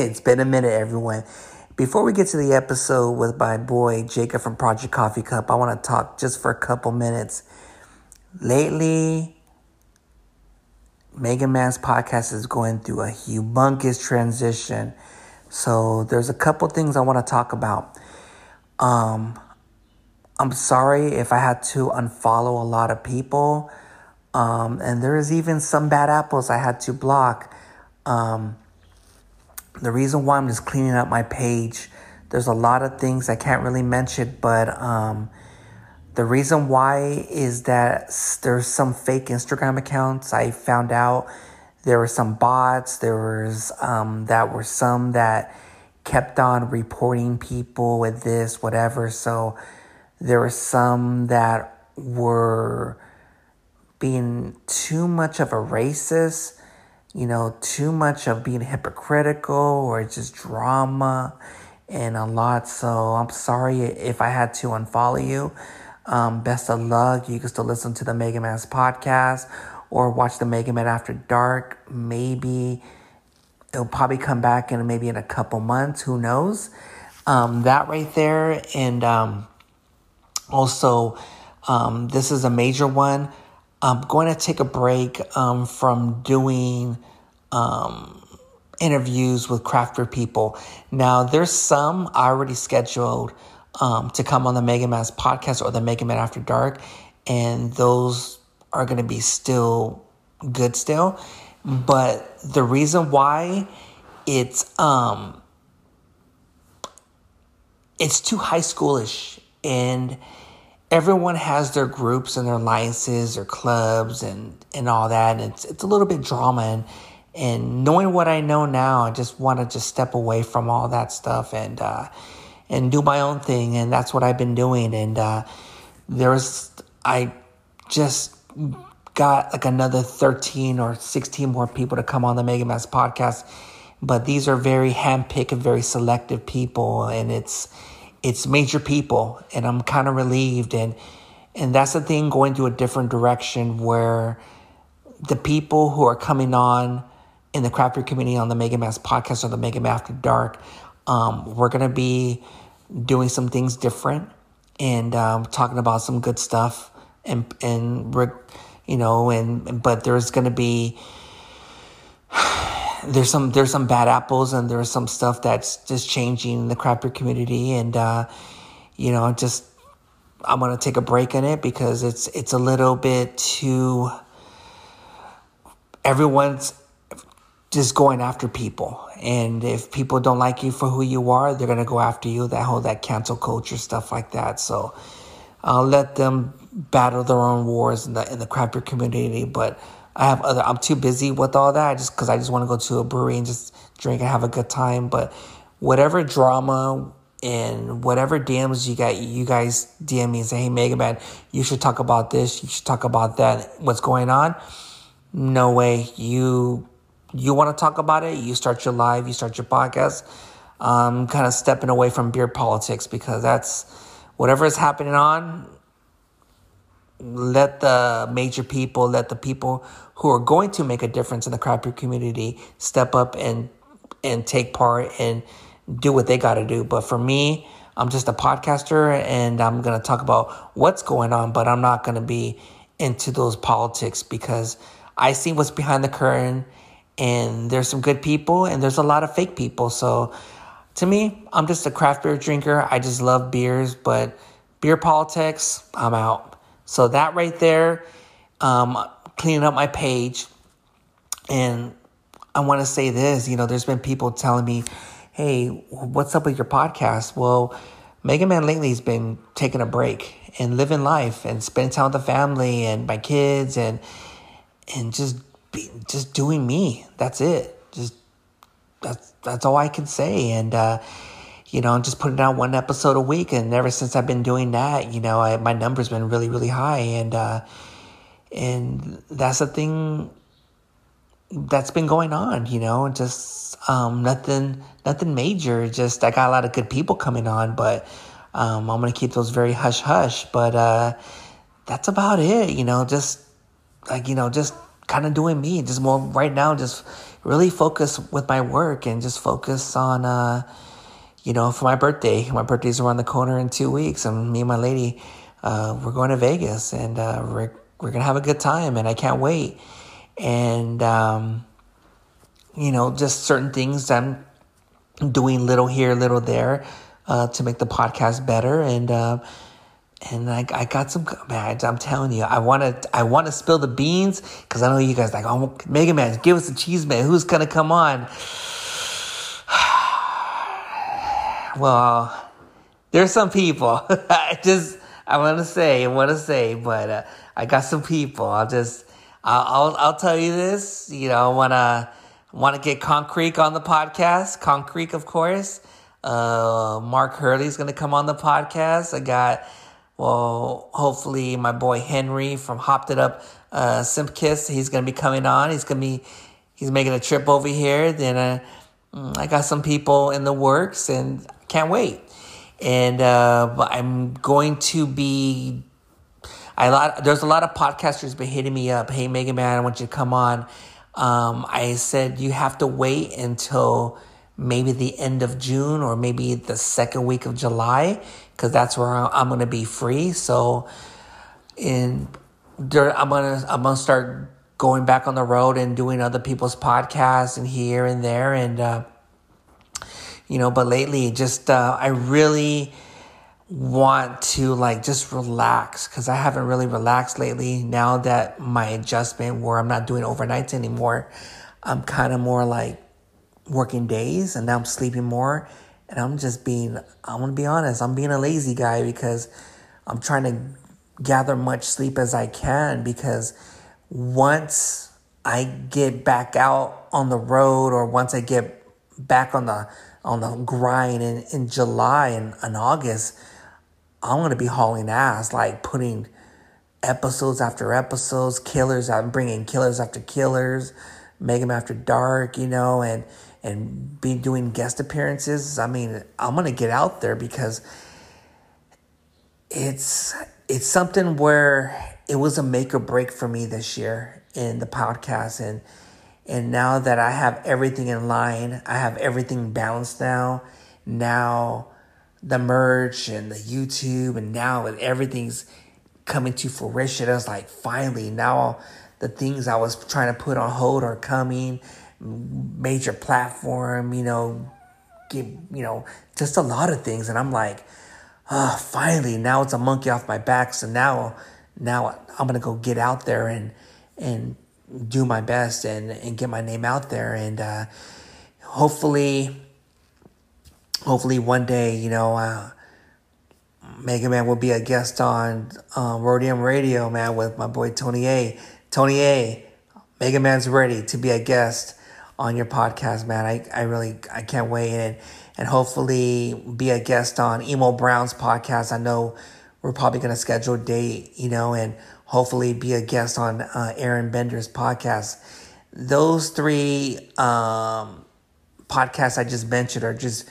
it's been a minute, everyone. Before we get to the episode with my boy Jacob from Project Coffee Cup, I want to talk just for a couple minutes. Lately, Mega Man's podcast is going through a humongous transition. So there's a couple things I want to talk about. Um, I'm sorry if I had to unfollow a lot of people. Um, and there's even some bad apples I had to block. Um, the reason why I'm just cleaning up my page, there's a lot of things I can't really mention, but um, the reason why is that there's some fake Instagram accounts. I found out there were some bots. There was um, that were some that kept on reporting people with this, whatever. So there were some that were being too much of a racist, you know, too much of being hypocritical or just drama and a lot. So I'm sorry if I had to unfollow you. Um, best of luck. You can still listen to the Mega Man's podcast or watch the Mega Man After Dark. Maybe it'll probably come back in maybe in a couple months. Who knows? Um, that right there. And um, also, um, this is a major one. I'm going to take a break um, from doing um, interviews with craft beer people. Now, there's some I already scheduled um, to come on the Mega Man's podcast or the Mega Man After Dark, and those are going to be still good still. But the reason why it's um it's too high schoolish and everyone has their groups and their alliances or clubs and, and all that. And it's, it's a little bit drama. And, and knowing what I know now, I just want to just step away from all that stuff and, uh, and do my own thing. And that's what I've been doing. And, uh, there's, I just got like another 13 or 16 more people to come on the Mega Man's podcast. But these are very handpicked and very selective people. And it's, it's major people and I'm kind of relieved. And and that's the thing going to a different direction where the people who are coming on in the craft beer community on the Mega Man's podcast or the Mega Man's After Dark, um, we're gonna be doing some things different and um, talking about some good stuff and and you know and but there's gonna be there's some there's some bad apples and there's some stuff that's just changing the craft beer community and uh, you know just I'm gonna take a break on it because it's it's a little bit too everyone's just going after people. And if people don't like you for who you are they're gonna go after you that whole that cancel culture stuff like that. So I'll let them battle their own wars in the in the craft beer community but I have other. I'm too busy with all that just because I just want to go to a brewery and just drink and have a good time. But whatever drama and whatever DMs you got, you guys DM me and say, "Hey, Mega Man, you should talk about this. You should talk about that. What's going on?" No way. You you want to talk about it? You start your live. You start your podcast. I'm kind of stepping away from beer politics because that's whatever is happening on let the major people, let the people who are going to make a difference in the craft beer community step up and and take part and do what they got to do. But for me, I'm just a podcaster and I'm going to talk about what's going on, but I'm not going to be into those politics because I see what's behind the curtain and there's some good people and there's a lot of fake people. So to me, I'm just a craft beer drinker. I just love beers, but beer politics, I'm out. So that right there, um, cleaning up my page. And I want to say this, you know, there's been people telling me, hey, what's up with your podcast? Well, Mega Man lately has been taking a break and living life and spending time with the family and my kids and and just be, just doing me. That's it. Just that's that's all I can say. And uh, you know, just putting out one episode a week. And ever since I've been doing that, you know, I, my number's been really, really high. And, uh, and that's the thing that's been going on, you know, just, um, nothing, nothing major. Just, I got a lot of good people coming on, but, um, I'm going to keep those very hush hush. But, uh, that's about it, you know, just like, you know, just kind of doing me, just more right now, just really focus with my work and just focus on, uh, you know, for my birthday. My birthday's around the corner in two weeks, and me and my lady, uh, we're going to Vegas, and uh, we're we're gonna have a good time, and I can't wait. And um, you know, just certain things I'm doing, little here, little there, uh, to make the podcast better, and uh, and I, I got some man. I'm telling you, I want to I want to spill the beans because I know you guys like oh Mega Man, give us a cheese man. Who's gonna come on? Well, there's some people. I just I want to say I want to say, but uh, I got some people. I'll just I'll, I'll I'll tell you this. You know, I wanna want to get Concrete on the podcast. Concrete, of course. Uh, Mark Hurley's gonna come on the podcast. I got well, hopefully my boy Henry from Hopped It Up uh, Kiss, he's gonna be coming on. He's gonna be he's making a trip over here. Then uh, mm, I got some people in the works and can't wait. And uh, I'm going to be. I lot there's a lot of podcasters been hitting me up. Hey, Mega Man, I want you to come on. Um, I said you have to wait until maybe the end of June or maybe the second week of July because that's where I'm going to be free. So, in I'm gonna I'm gonna start going back on the road and doing other people's podcasts and here and there and uh, you know. But lately, just uh, I really want to like just relax because I haven't really relaxed lately. Now that my adjustment where I'm not doing overnights anymore, I'm kind of more like working days and now I'm sleeping more and I'm just being, I'm gonna be honest, I'm being a lazy guy because I'm trying to gather much sleep as I can because once I get back out on the road or once I get back on the on the grind in, in July and, and August, I'm gonna be hauling ass, like putting episodes after episodes, killers. I'm bringing killers after killers, Mega Man After Dark, you know, and and be doing guest appearances. I mean, I'm gonna get out there because it's it's something where it was a make or break for me this year in the podcast and and now that I have everything in line, I have everything balanced now. Now the merch and the YouTube and now and everything's coming to fruition. I was like, finally, now the things I was trying to put on hold are coming major platform, you know, give, you know, just a lot of things. And I'm like, oh, finally, now it's a monkey off my back. So now, now I'm going to go get out there and, and do my best and, and get my name out there. And, uh, hopefully, hopefully one day, you know, uh, Mega Man will be a guest on um, Rhodium Radio, man, with my boy Tony A. Tony A. Mega Man's ready to be a guest on your podcast, man. I, I really I can't wait and and hopefully be a guest on Emo Brown's podcast. I know we're probably gonna schedule a date, you know, and hopefully be a guest on uh, Aaron Bender's podcast. Those three um, podcasts I just mentioned are just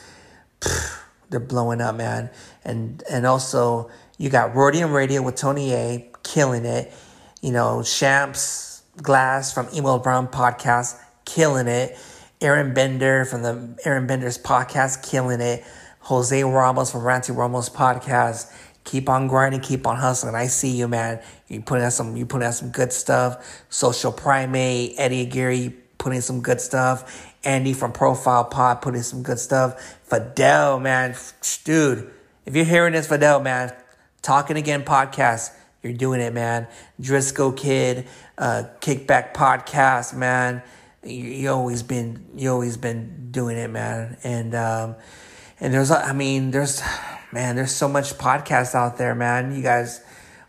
pff, they're blowing up, man. And and also you got Rhodium Radio with Tony A killing it. You know, Shamps Glass from Emo Brown podcast killing it. Aaron Bender from the Aaron Bender's podcast, killing it. Jose Ramos from Ranty Ramos podcast. Keep on grinding, keep on hustling. I see you, man. You putting out some, you out some good stuff. Social Primate, Eddie Aguirre putting some good stuff. Andy from Profile Pod putting some good stuff. Fidel, man, dude. If you're hearing this, Fidel, man, talking again podcast. You're doing it, man. Driscoll Kid, uh, Kickback Podcast, man you, you always been you always been doing it, man. And um, and there's I mean there's man there's so much podcasts out there, man. You guys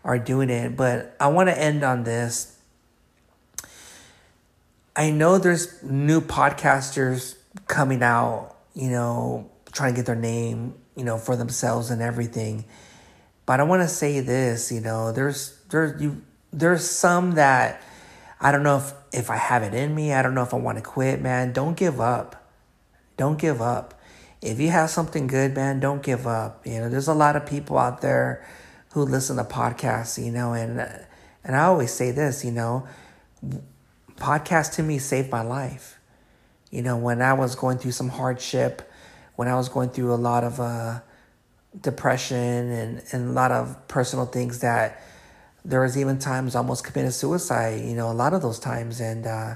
are doing it, but I want to end on this. I know there's new podcasters coming out, you know, trying to get their name, you know, for themselves and everything. But I want to say this, you know, there's there's you there's some that I don't know if, if I have it in me. I don't know if I want to quit, man. Don't give up. Don't give up. If you have something good, man, don't give up. You know, there's a lot of people out there who listen to podcasts, you know, and and I always say this, you know, podcast to me saved my life. You know, when I was going through some hardship, when I was going through a lot of uh, depression and, and a lot of personal things that there was even times almost committed suicide, you know, a lot of those times. And, uh,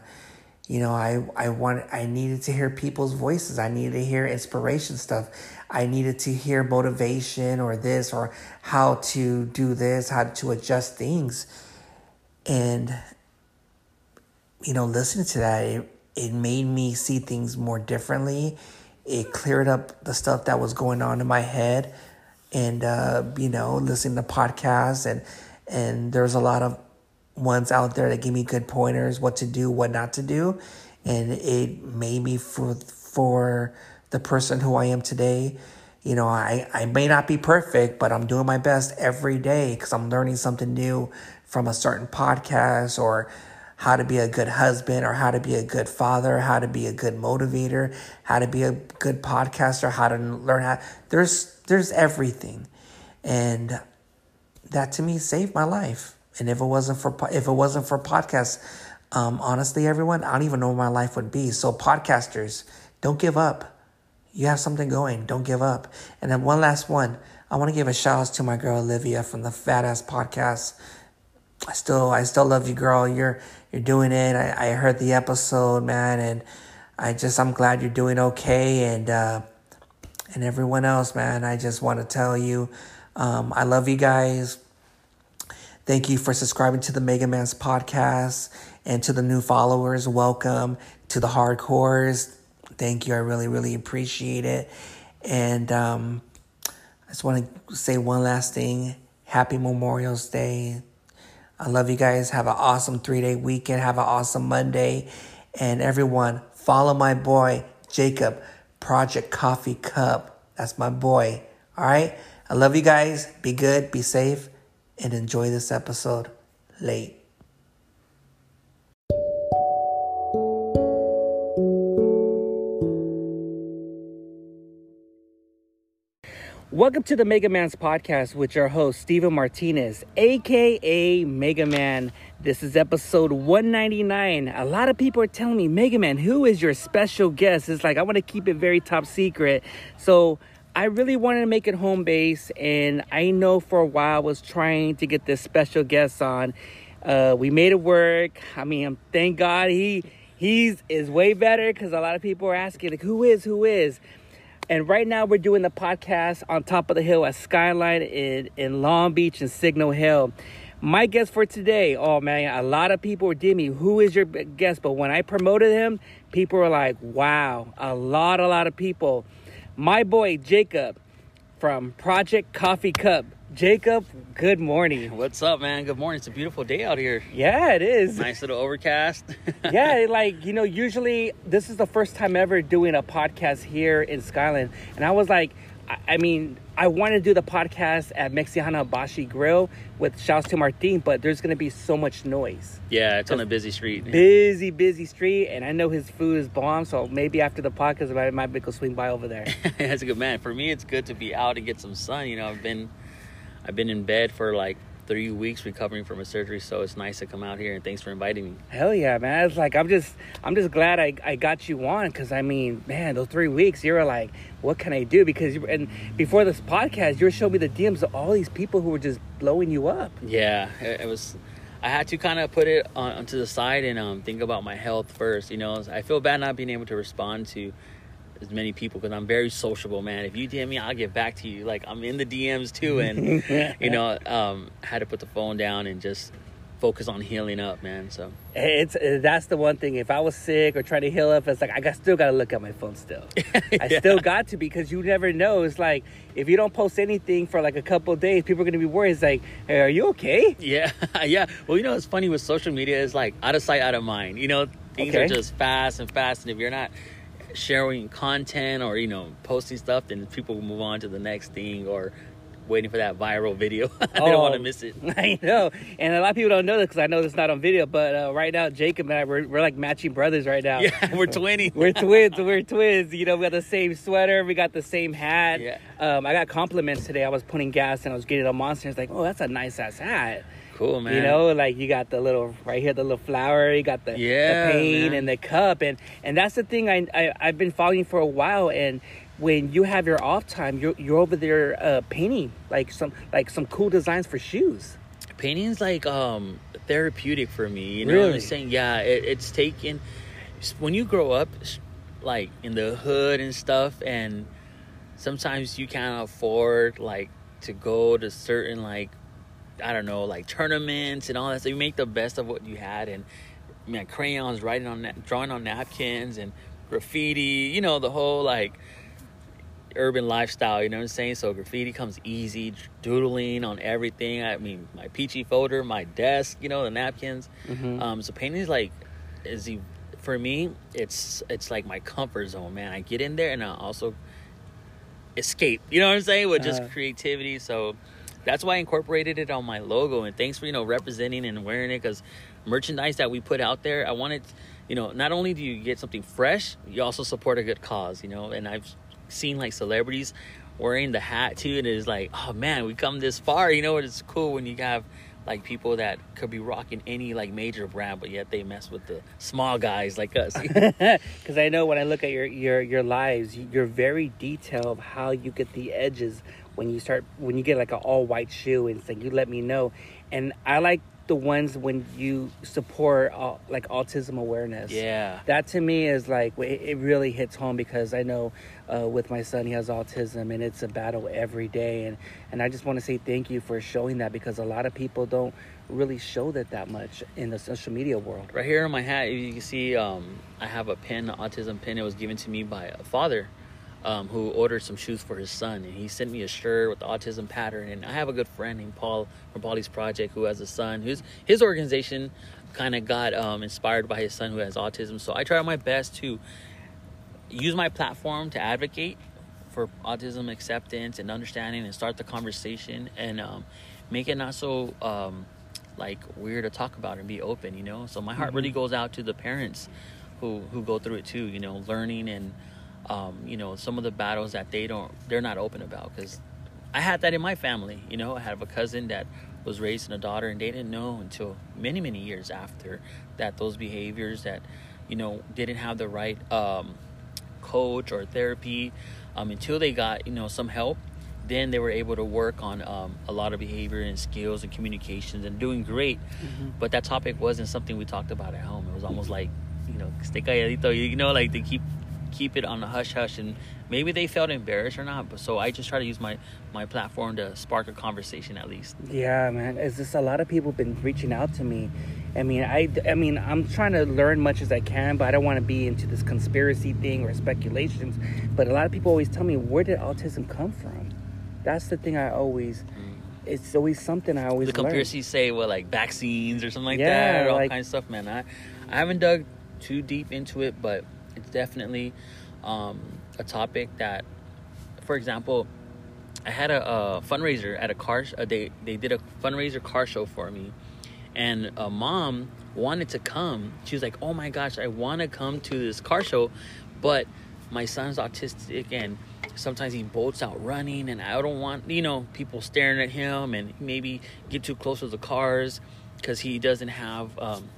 you know, I, I want, I needed to hear people's voices. I needed to hear inspiration stuff. I needed to hear motivation or this or how to do this, how to adjust things. And, you know, listening to that, it, it made me see things more differently. It cleared up the stuff that was going on in my head. And, uh, you know, listening to podcasts and, and there's a lot of ones out there that give me good pointers, what to do, what not to do. And it made me for, for the person who I am today. You know, I, I may not be perfect, but I'm doing my best every day because I'm learning something new from a certain podcast or how to be a good husband or how to be a good father, how to be a good motivator, how to be a good podcaster, how to learn how there's there's everything. And that to me saved my life. And if it wasn't for if it wasn't for podcasts, um, honestly, everyone, I don't even know where my life would be. So podcasters, don't give up. You have something going. Don't give up. And then one last one. I want to give a shout out to my girl Olivia from the Fat Ass Podcast. I still I still love you, girl. You're you're doing it. I, I heard the episode, man, and I just I'm glad you're doing okay. And uh, and everyone else, man, I just want to tell you, um, I love you guys. Thank you for subscribing to the Mega Man's podcast and to the new followers. Welcome to the hardcores. Thank you. I really, really appreciate it. And um, I just want to say one last thing. Happy Memorial's Day. I love you guys. Have an awesome three day weekend. Have an awesome Monday. And everyone, follow my boy, Jacob, Project Coffee Cup. That's my boy. All right. I love you guys. Be good, be safe, and enjoy this episode. Late. Welcome to the Mega Man's podcast with your host, Steven Martinez, aka Mega Man. This is episode 199. A lot of people are telling me, Mega Man, who is your special guest? It's like, I want to keep it very top secret. So, I really wanted to make it home base, and I know for a while I was trying to get this special guest on. Uh, we made it work. I mean, thank God he he's is way better because a lot of people are asking like, who is who is. And right now we're doing the podcast on top of the hill at Skyline in, in Long Beach and Signal Hill. My guest for today, oh man, a lot of people were me, who is your guest? But when I promoted him, people were like, wow, a lot, a lot of people. My boy Jacob from Project Coffee Cup. Jacob, good morning. What's up, man? Good morning. It's a beautiful day out here. Yeah, it is. Nice little overcast. yeah, like, you know, usually this is the first time ever doing a podcast here in Skyline. And I was like, I mean, I want to do the podcast at Mexicana Bashi Grill with shouts to Martin, but there's going to be so much noise. Yeah, it's on a busy street. Busy, busy street, and I know his food is bomb, so maybe after the podcast, I might go swing by over there. That's a good man. For me, it's good to be out and get some sun. You know, I've been, I've been in bed for like three weeks recovering from a surgery, so it's nice to come out here and thanks for inviting me. Hell yeah, man! It's like I'm just I'm just glad I, I got you on because I mean, man, those three weeks you were like, what can I do? Because you and before this podcast, you were showing me the DMs of all these people who were just blowing you up. Yeah, it, it was. I had to kind of put it on, onto the side and um, think about my health first. You know, I feel bad not being able to respond to as many people because I'm very sociable, man. If you DM me, I'll get back to you. Like I'm in the DMs too, and you know, um, had to put the phone down and just focus on healing up, man. So it's uh, that's the one thing. If I was sick or trying to heal up, it's like I got still got to look at my phone still. yeah. I still got to because you never know. It's like if you don't post anything for like a couple days, people are gonna be worried. It's like, hey, are you okay? Yeah, yeah. Well, you know, it's funny with social media. It's like out of sight, out of mind. You know, things okay. are just fast and fast, and if you're not sharing content or you know posting stuff, then people move on to the next thing or waiting for that viral video. I oh, don't want to miss it. I know, and a lot of people don't know this because I know it's not on video. But uh, right now, Jacob and I we're, we're like matching brothers right now. Yeah, we're twinning. we're twins. We're twins. You know, we got the same sweater. We got the same hat. Yeah. Um, I got compliments today. I was putting gas and I was getting a monster. It's like, oh, that's a nice ass hat. cool, man. You know, like you got the little right here, the little flower. You got the, Yeah, the paint and the cup, and and that's the thing. I, I I've been following for a while, and when you have your off time, you're you're over there uh, painting like some like some cool designs for shoes. painting's like um therapeutic for me you know what i'm saying yeah it, it's taken when you grow up like in the hood and stuff and sometimes you can't afford like to go to certain like i don't know like tournaments and all that so you make the best of what you had and man crayons writing on that drawing on napkins and graffiti you know the whole like urban lifestyle, you know what I'm saying? So graffiti comes easy, doodling on everything. I mean, my Pee-Chee folder, my desk, you know, the napkins. Mhm. Um, so painting is like, is e- for me, it's it's like my comfort zone, man. I get in there and I also escape. You know what I'm saying? With just Uh. creativity. So that's why I incorporated it on my logo. And thanks for you know representing and wearing it because merchandise that we put out there, I wanted, you know, not only do you get something fresh, you also support a good cause. You know, and I've seen like celebrities wearing the hat too, and it's like, oh man, we come this far. You know, it's cool when you have like people that could be rocking any like major brand, but yet they mess with the small guys like us. Because I know when I look at your your your lives, you- you're very detailed of how you get the edges when you start when you get like an all white shoe and thing. You let me know, and I like the ones when you support uh, like autism awareness. yeah. that to me is like it, it really hits home because I know uh, with my son he has autism and it's a battle every day and and I just want to say thank you for showing that because a lot of people don't really show that that much in the social media world. Right here on my hat, you can see um, I have a pin, an autism pin. It was given to me by a father um, who ordered some shoes for his son, and he sent me a shirt with the autism pattern. And I have a good friend named Paul from Paulie's Project who has a son who's his organization kind of got um, inspired by his son who has autism. So I try my best to use my platform to advocate for autism acceptance and understanding and start the conversation and um, make it not so um, like weird to talk about and be open you know so my heart really goes out to the parents who who go through it too you know learning and um, you know some of the battles that they don't they're not open about because i had that in my family you know? I have a cousin that was raised in a daughter and they didn't know until many many years after that those behaviors that you know didn't have the right um, coach or therapy um, until they got you know some help then they were able to work on um, a lot of behavior and skills and communications and doing great. But that topic wasn't something we talked about at home. It was almost like you know stay calladito you know like they keep keep it on the hush hush and maybe they felt embarrassed or not but so i just try to use my my platform to spark a conversation at least Yeah, man. It's just a lot of people been reaching out to me. I mean, I, I mean, I'm trying to learn much as I can, but I don't want to be into this conspiracy thing or speculations. But a lot of people always tell me, where did autism come from? That's the thing I always. It's always something I always Mm. the conspiracies say well like vaccines or something like Yeah, that or all like- kinds of stuff man i i haven't dug too deep into it but it's definitely um, a topic that for example i had a, a fundraiser at a car uh, they they did a fundraiser car show for me. And a mom wanted to come. She was like oh my gosh i want to come to this car show. But my son's autistic and sometimes he bolts out running and i don't want you know people staring at him and maybe get too close to the cars because he doesn't have um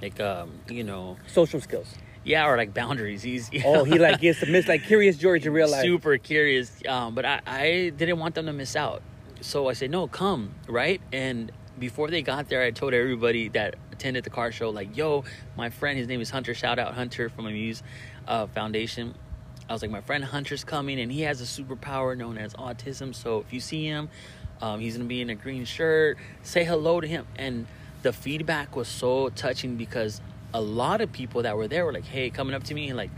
like um you know Social skills. Yeah or like boundaries he's you Oh, he like gets to miss like Curious George in real life. super curious um but I, I didn't want them to miss out. So i said no come right? And before they got there i told everybody that attended the car show like yo my friend his name is hunter shout out hunter from a muse uh, foundation. I was like my friend hunter's coming and he has a superpower known as autism so if you see him um, he's gonna be in a green shirt. Say hello to him. And the feedback was so touching because a lot of people that were there were like hey coming up to me like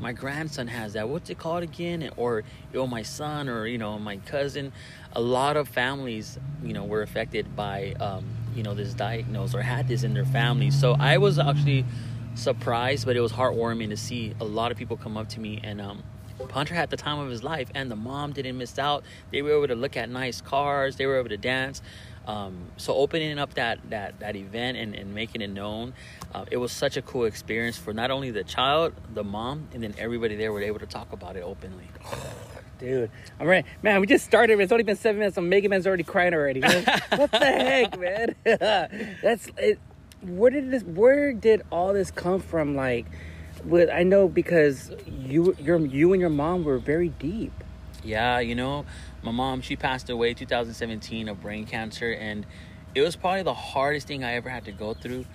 my grandson has that what's it called again or you know my son or you know my cousin a lot of families you know were affected by um, you know this diagnosis or had this in their family so i was actually surprised but it was heartwarming to see a lot of people come up to me and um, Hunter had the time of his life, and the mom didn't miss out. They were able to look at nice cars. They were able to dance. Um, so opening up that that that event and, and making it known, uh, it was such a cool experience for not only the child, the mom, and then everybody there were able to talk about it openly. dude. I'm ready. Man, we just started. It's only been seven minutes, and Mega Man's already crying already. what the heck, man? That's it. Where did this? Where did all this come from? Like, with I know because you, your, you and your mom were very deep. Yeah, you know, my mom she passed away 2017 of brain cancer, and it was probably the hardest thing I ever had to go through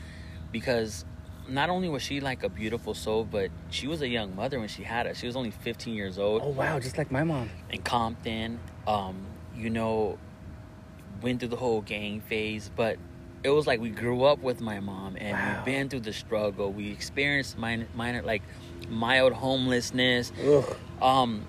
because not only was she like a beautiful soul, but she was a young mother when she had us. She was only 15 years old. Oh wow, just like my mom. In Compton, um, you know, went through the whole gang phase, but it was like we grew up with my mom and Wow. we've been through the struggle. We experienced minor, minor like mild homelessness. Ugh. Um,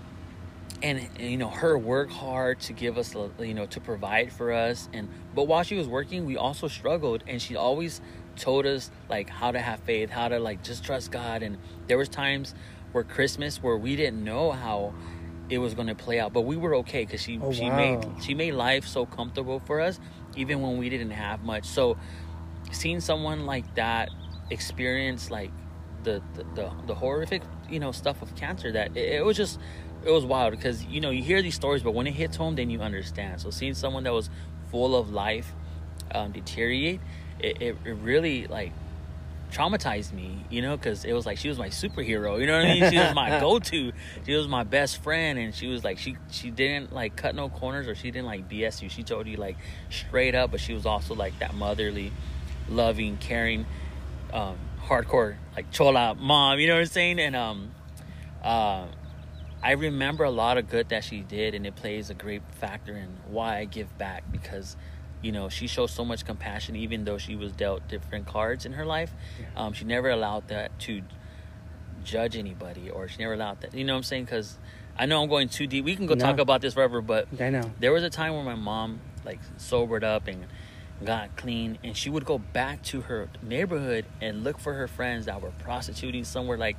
and, you know her work hard to give us uh, you know to provide for us. And but while she was working we also struggled and she always told us like how to have faith how to like just trust god. And there was times where christmas where we didn't know how it was going to play out but we were okay because she Oh, she wow. made she made life so comfortable for us even when we didn't have much. So seeing someone like that experience like the the, the, the horrific you know stuff of cancer that it, it was just it was wild because you know you hear these stories but when it hits home then you understand. So seeing someone that was full of life um, deteriorate it, it, it really like traumatized me you know because it was like she was my superhero you know what i mean? She was my go-to. She was my best friend and she was like she she didn't like cut no corners or she didn't like bs you. She told you like straight up but she was also like that motherly loving caring um hardcore like chola mom you know what i'm saying? And um uh I remember a lot of good that she did, and it plays a great factor in why I give back because, you know, she shows so much compassion, even though she was dealt different cards in her life. Um, she never allowed that to judge anybody, or she never allowed that. You know what I'm saying? Because I know I'm going too deep. We can go No. talk about this forever, but I know. there was a time where my mom like sobered up and got clean and she would go back to her neighborhood and look for her friends that were prostituting somewhere like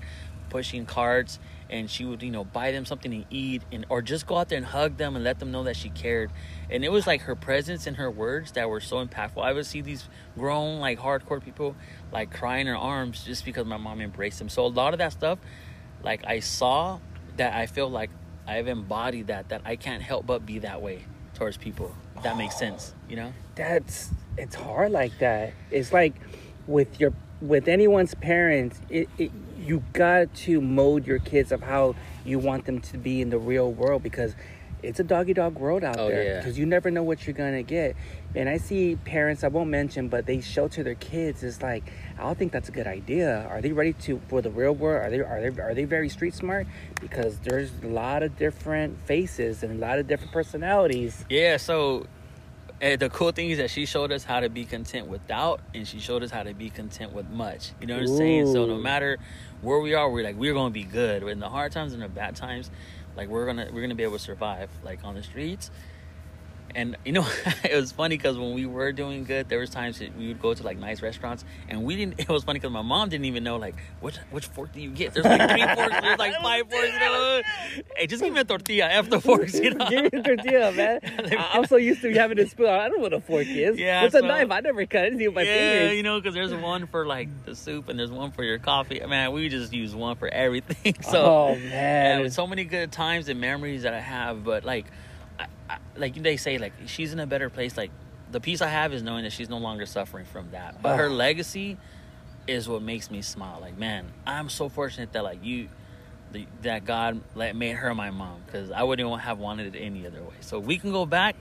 pushing carts and she would you know buy them something to eat and or just go out there and hug them and let them know that she cared. And it was like her presence and her words that were so impactful. I would see these grown like hardcore people like crying in arms just because my mom embraced them. So a lot of that stuff like i saw that i feel like i've embodied that that i can't help but be that way towards people if that makes sense you know? That's it's hard like that. It's like with your with anyone's parents it, it you got to mold your kids of how you want them to be in the real world because it's a doggy dog world out Oh, there yeah. because you never know what you're gonna get. And i see parents i won't mention but they shelter their kids. It's like i don't think that's a good idea. Are they ready to for the real world? Are they are they are they very street smart? Because there's a lot of different faces and a lot of different personalities. Yeah, so uh, the cool thing is that she showed us how to be content without, and she showed us how to be content with much. You know what I'm saying? So no matter where we are, we're like we're gonna be good. In the hard times and the bad times, like we're gonna we're gonna be able to survive, like on the streets. And you know, it was funny because when we were doing good, there was times that we would go to like nice restaurants, and we didn't. It was funny because my mom didn't even know like which which fork do you get? There's like three forks, there's like five forks. You know, hey, just give me a tortilla after forks. You know, Give me a tortilla, man. I- I'm so used to having a spoon. I don't know what a fork is. Yeah, What's a knife? I never cut anything with my yeah, fingers. you know, because there's one for like the soup and there's one for your coffee. Man, we just use one for everything. So, oh man. and so many good times and memories that I have. But like, I, like they say, like she's in a better place. Like the peace I have is knowing that she's no longer suffering from that. But her Oh. legacy is what makes me smile. Like, man, I'm so fortunate that like you. The, that God let made her my mom because I wouldn't have wanted it any other way. So if we can go back,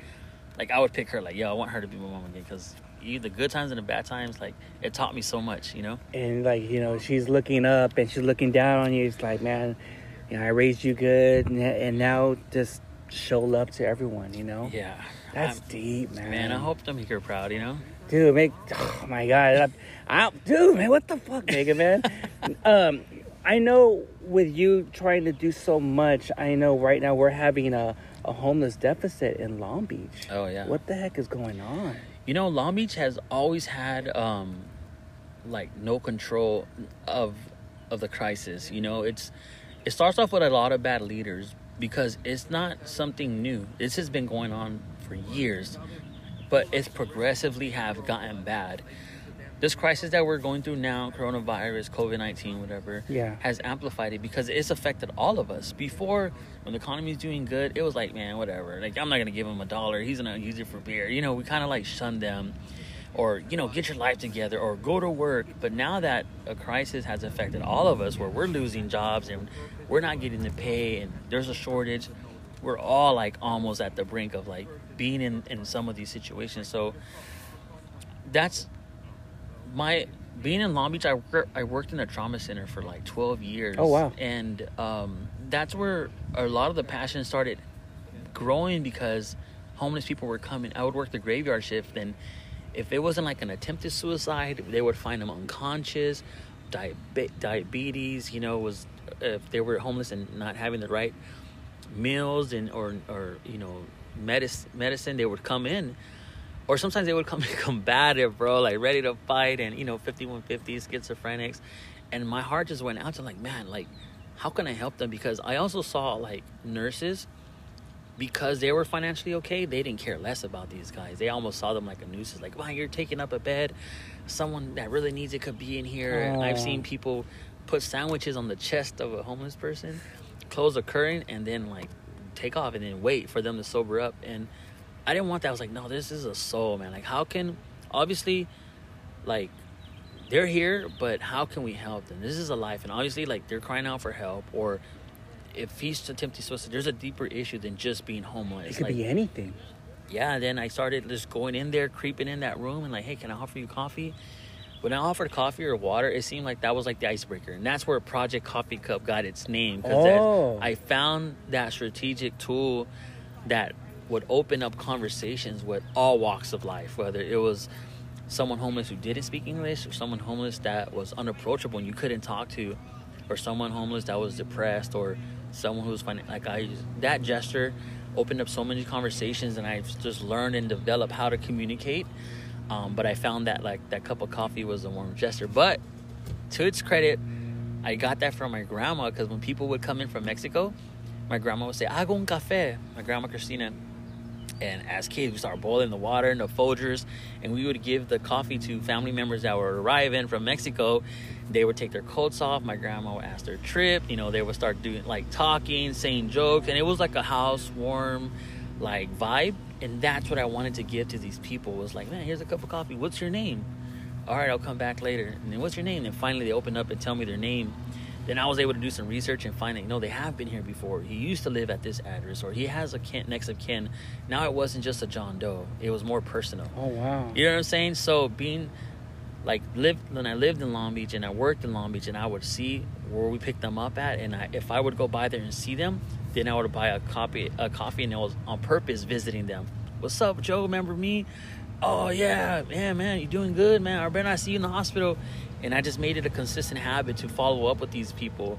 like I would pick her. Like, yo, I want her to be my mom again because you, the good times and the bad times, like it taught me so much. You know? and like you know, she's looking up and she's looking down on you. It's like, man, you know, I raised you good, and, and now just show love to everyone. You know, Yeah. that's I'm- deep, man. man. I hope to make her proud. You know? dude, make oh my god, I, I, dude, man, what the fuck, Mega man? um, I know with you trying to do so much, I know right now we're having a, a homeless deficit in Long Beach. Oh yeah. What the heck is going on? You know, Long Beach has always had um like no control of of the crisis. You know, it's it starts off with a lot of bad leaders because it's not something new. This has been going on for years, but it's progressively have gotten bad. this crisis that we're going through now, coronavirus, COVID 19, whatever, Yeah. has amplified it because it's affected all of us. Before, when the economy's doing good, it was like, man, whatever. Like, I'm not going to give him a dollar. He's going to use it for beer. You know, we kind of like shun them or, you know, get your life together or go to work. But now that a crisis has affected all of us where we're losing jobs and we're not getting the pay and there's a shortage, we're all like almost at the brink of like being in, in some of these situations. So that's my being in Long Beach. I I worked in a trauma center for like twelve years. Oh, wow. And um, that's where a lot of the passion started growing because homeless people were coming. I would work the graveyard shift, and if it wasn't like an attempted suicide, they would find them unconscious, diabe- diabetes. You know, was if they were homeless and not having the right meals and or or you know medicine medicine they would come in or sometimes they would come combative bro like ready to fight and you know 5150 schizophrenics and my heart just went out to like man like how can i help them because i also saw like nurses because they were financially okay they didn't care less about these guys. They almost saw them like a nuisance like wow you're taking up a bed. Someone that really needs it could be in here. I've seen people put sandwiches on the chest of a homeless person close the curtain and then like take off and then wait for them to sober up. And i didn't want that. I was like no this is a soul man. Like how can obviously like they're here but how can we help them? This is a life and obviously like they're crying out for help or if he's attempting suicide there's a deeper issue than just being homeless It could like, be anything. yeah, then I started just going in there, creeping in that room, and like, hey, can I offer you coffee? When I offered coffee or water, it seemed like that was like the icebreaker, and that's where Project Coffee Cup got its name because Oh. I found that strategic tool that would open up conversations with all walks of life, whether it was someone homeless who didn't speak English, or someone homeless that was unapproachable and you couldn't talk to, or someone homeless that was depressed, or someone who was fin- like I that gesture opened up so many conversations, and I've just learned and developed how to communicate. Um, but I found that like that cup of coffee was a warm gesture. But to its credit, I got that from my grandma because when people would come in from Mexico, my grandma would say, "Hago un café." My grandma Christina. And as kids, we started boiling the water in the Folgers, and we would give the coffee to family members that were arriving from Mexico. They would take their coats off. My grandma would ask their trip. You know, they would start doing like talking, saying jokes, and it was like a house warm, like vibe. And that's what I wanted to give to these people. Was like, man, here's a cup of coffee. What's your name? All right, I'll come back later. And then what's your name? And finally, they open up and tell me their name. Then I was able to do some research and find that, you know, they have been here before. He used to live at this address, or he has a kin, next of kin. Now it wasn't just a John Doe; it was more personal. Oh wow. You know what I'm saying? So being like lived when I lived in Long Beach and I worked in Long Beach and I would see where we picked them up at and I, if I would go by there and see them, then I would buy a copy a coffee and it was on purpose visiting them. What's up, Joe? Remember me? Oh yeah, yeah, man, you doing good, man. I better not see you in the hospital. And I just made it a consistent habit to follow up with these people.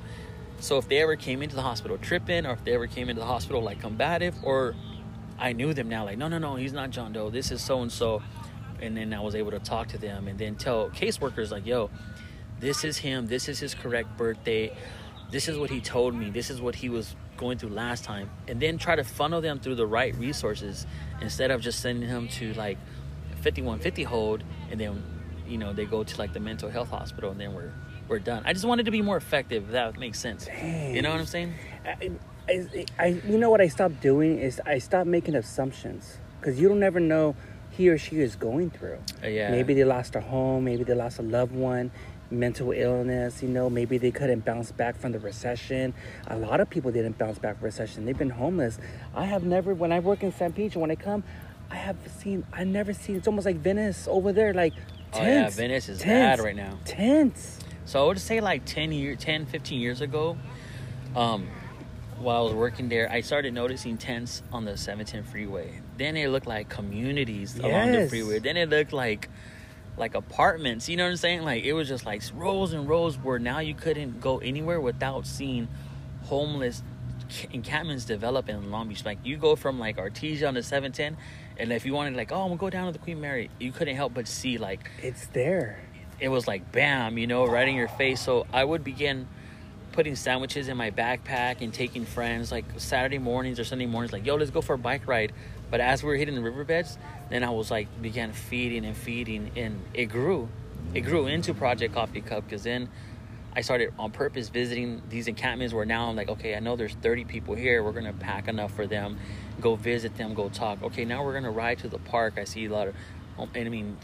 So if they ever came into the hospital tripping, or if they ever came into the hospital like combative, or I knew them now, like no, no, no, he's not John Doe. This is so and so. And then I was able to talk to them and then tell caseworkers like, yo, this is him. This is his correct birthday. This is what he told me. This is what he was going through last time. And then try to funnel them through the right resources instead of just sending them to like 5150 hold and then you know they go to like the mental health hospital and then we're we're done. I just wanted to be more effective. If that makes sense. You know what I'm saying? I, I, I, you know what I stopped doing is I stopped making assumptions because you don't ever know he or she is going through. Uh, yeah. Maybe they lost a home. Maybe they lost a loved one. Mental illness. You know, maybe they couldn't bounce back from the recession. A lot of people didn't bounce back from recession. They've been homeless. I have never. When I work in San Pedro, when I come, I have seen. I never seen. It's almost like Venice over there. Like Oh, yeah. Venice is tents, bad right now. Tents. So I would say like 10 year 10 15 years ago um while I was working there I started noticing tents on the 710 freeway then it looked like communities along the freeway then it looked like like apartments you know what I'm saying like it was just like rows and rows where now you couldn't go anywhere without seeing homeless encampments develop in Long Beach like you go from like Artesia on the 710 and if you wanted like oh I'm gonna go down to the Queen Mary you couldn't help but see like It's there. it was like bam, you know, right in your face. So I would begin putting sandwiches in my backpack and taking friends like Saturday mornings or Sunday mornings, like, yo, let's go for a bike ride. But as we were hitting the riverbeds, then I was like began feeding and feeding and it grew. it grew into Project Coffee Cup because then I started on purpose visiting these encampments where now I'm like, okay, I know there's 30 people here. We're gonna pack enough for them, go visit them, go talk. Okay, now we're gonna ride to the park. I see a lot of, and I mean,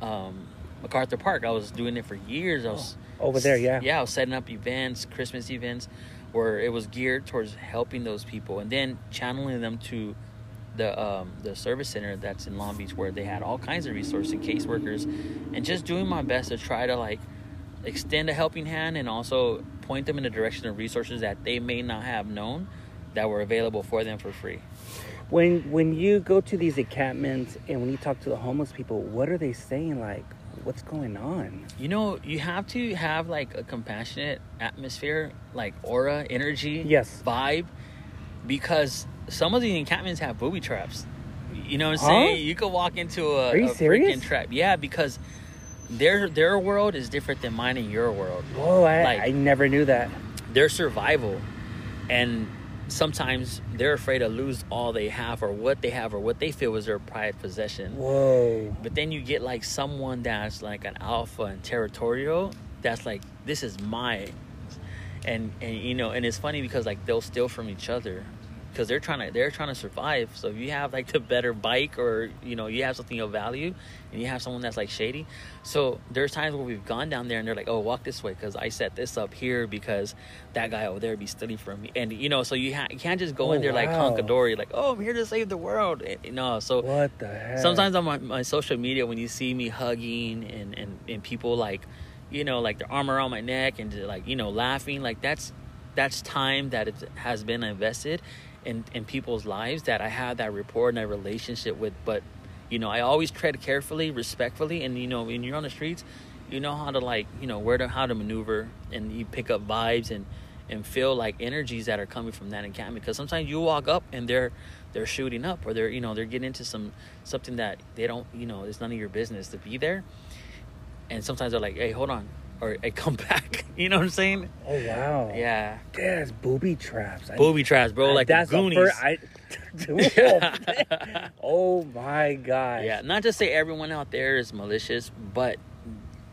um, MacArthur Park. I was doing it for years. I was Oh, over there, yeah. yeah. I was setting up events, Christmas events, where it was geared towards helping those people, and then channeling them to the um, the service center that's in Long Beach, where they had all kinds of resources, and caseworkers, and just doing my best to try to like extend a helping hand and also point them in the direction of resources that they may not have known that were available for them for free. When when you go to these encampments and when you talk to the homeless people, what are they saying? Like, what's going on? You know, you have to have like a compassionate atmosphere, like aura, energy, Yes. vibe, because some of the encampments have booby traps. You know what I'm Huh? saying? You could walk into a, a freaking trap. Yeah, because their their world is different than mine and your world. Whoa, I, Like- I never knew that. Their survival, and sometimes they're afraid to lose all they have or what they have or what they feel is their pride possession. Whoa. But then you get like someone that's like an alpha and territorial. That's like this is mine, and and you know, and it's funny because like they'll steal from each other because they're trying to they're trying to survive. So if you have like the better bike or you know you have something of value, and you have someone that's like shady. So there's times where we've gone down there and they're like, oh, walk this way because I set this up here because that guy over there be stealing from me, and you know, so you ha- you can't just go Oh, in there like wow. hunkadory, like oh I'm here to save the world. And, you know, so What the heck? sometimes on my, my social media when you see me hugging and, and, and people like you know like their arm around my neck and like you know laughing like that's that's time that it has been invested in, in people's lives that i have that rapport and that relationship with but you know i always tread carefully respectfully and you know when you're on the streets you know how to like you know where to how to maneuver and you pick up vibes and and feel like energies that are coming from that encampment because sometimes you walk up and they're they're shooting up or they're you know they're getting into some something that they don't you know it's none of your business to be there. And sometimes they're like hey hold on or hey come back you know what i'm saying Oh wow. yeah Yeah, it's booby traps. I- booby traps bro I- like that's the goonies first. I, oh my god. yeah not to say everyone out there is malicious but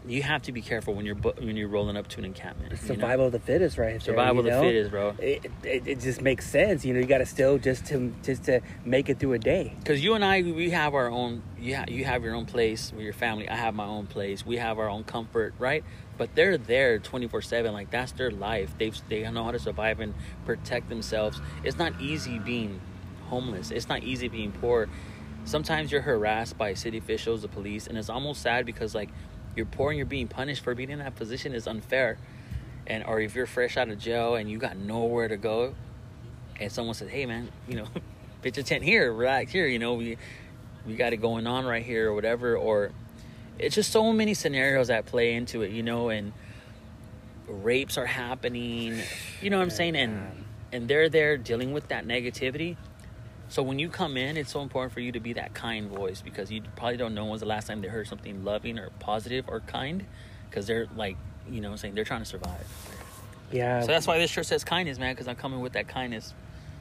you have to be careful when you're when you're rolling up to an encampment you know? Survival of the fittest, right there. survival you of the fittest bro It, it, it just makes sense, you know. You got to still just to just to make it through a day. because you and I, we have our own. You ha- you have your own place with your family. I have my own place. We have our own comfort, right? But they're there twenty four seven. Like that's their life. They they know how to survive and protect themselves. It's not easy being homeless. It's not easy being poor. Sometimes you're harassed by city officials, the police, and it's almost sad because like you're poor and you're being punished for being in that position is unfair. And or if you're fresh out of jail and you got nowhere to go, and someone says, "Hey, man, you know, pitch a tent here, relax here. You know, we we got it going on right here, or whatever." Or it's just so many scenarios that play into it, you know, and rapes are happening. You know what I'm saying? And and they're there dealing with that negativity. So when you come in, it's so important for you to be that kind voice because you probably don't know when's the last time they heard something loving or positive or kind, because they're like, you know, what I'm saying they're trying to survive. Yeah. So that's why this shirt says kindness, man, because I'm coming with that kindness.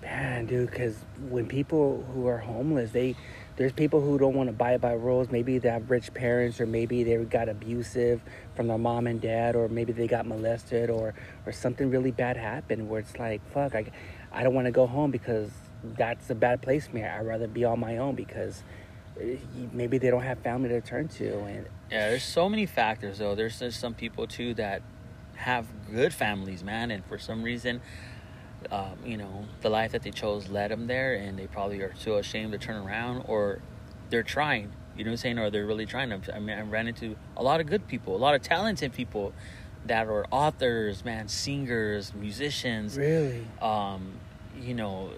Man, dude, because when people who are homeless, they there's people who don't want to abide by rules. Maybe they have rich parents, or maybe they got abusive from their mom and dad, or maybe they got molested, or or something really bad happened. Where it's like, fuck, I, I don't want to go home because that's a bad place for me. I'd rather be on my own because eh, maybe they don't have family to turn to, and Yeah, there's so many factors though. There's there's some people too that have good families, man, and for some reason, um, you know, the life that they chose led them there, and they probably are too ashamed to turn around, or they're trying. You know what I'm saying? Or they're really trying. I mean, I ran into a lot of good people, a lot of talented people that are authors, man, singers, musicians, really, um, you know,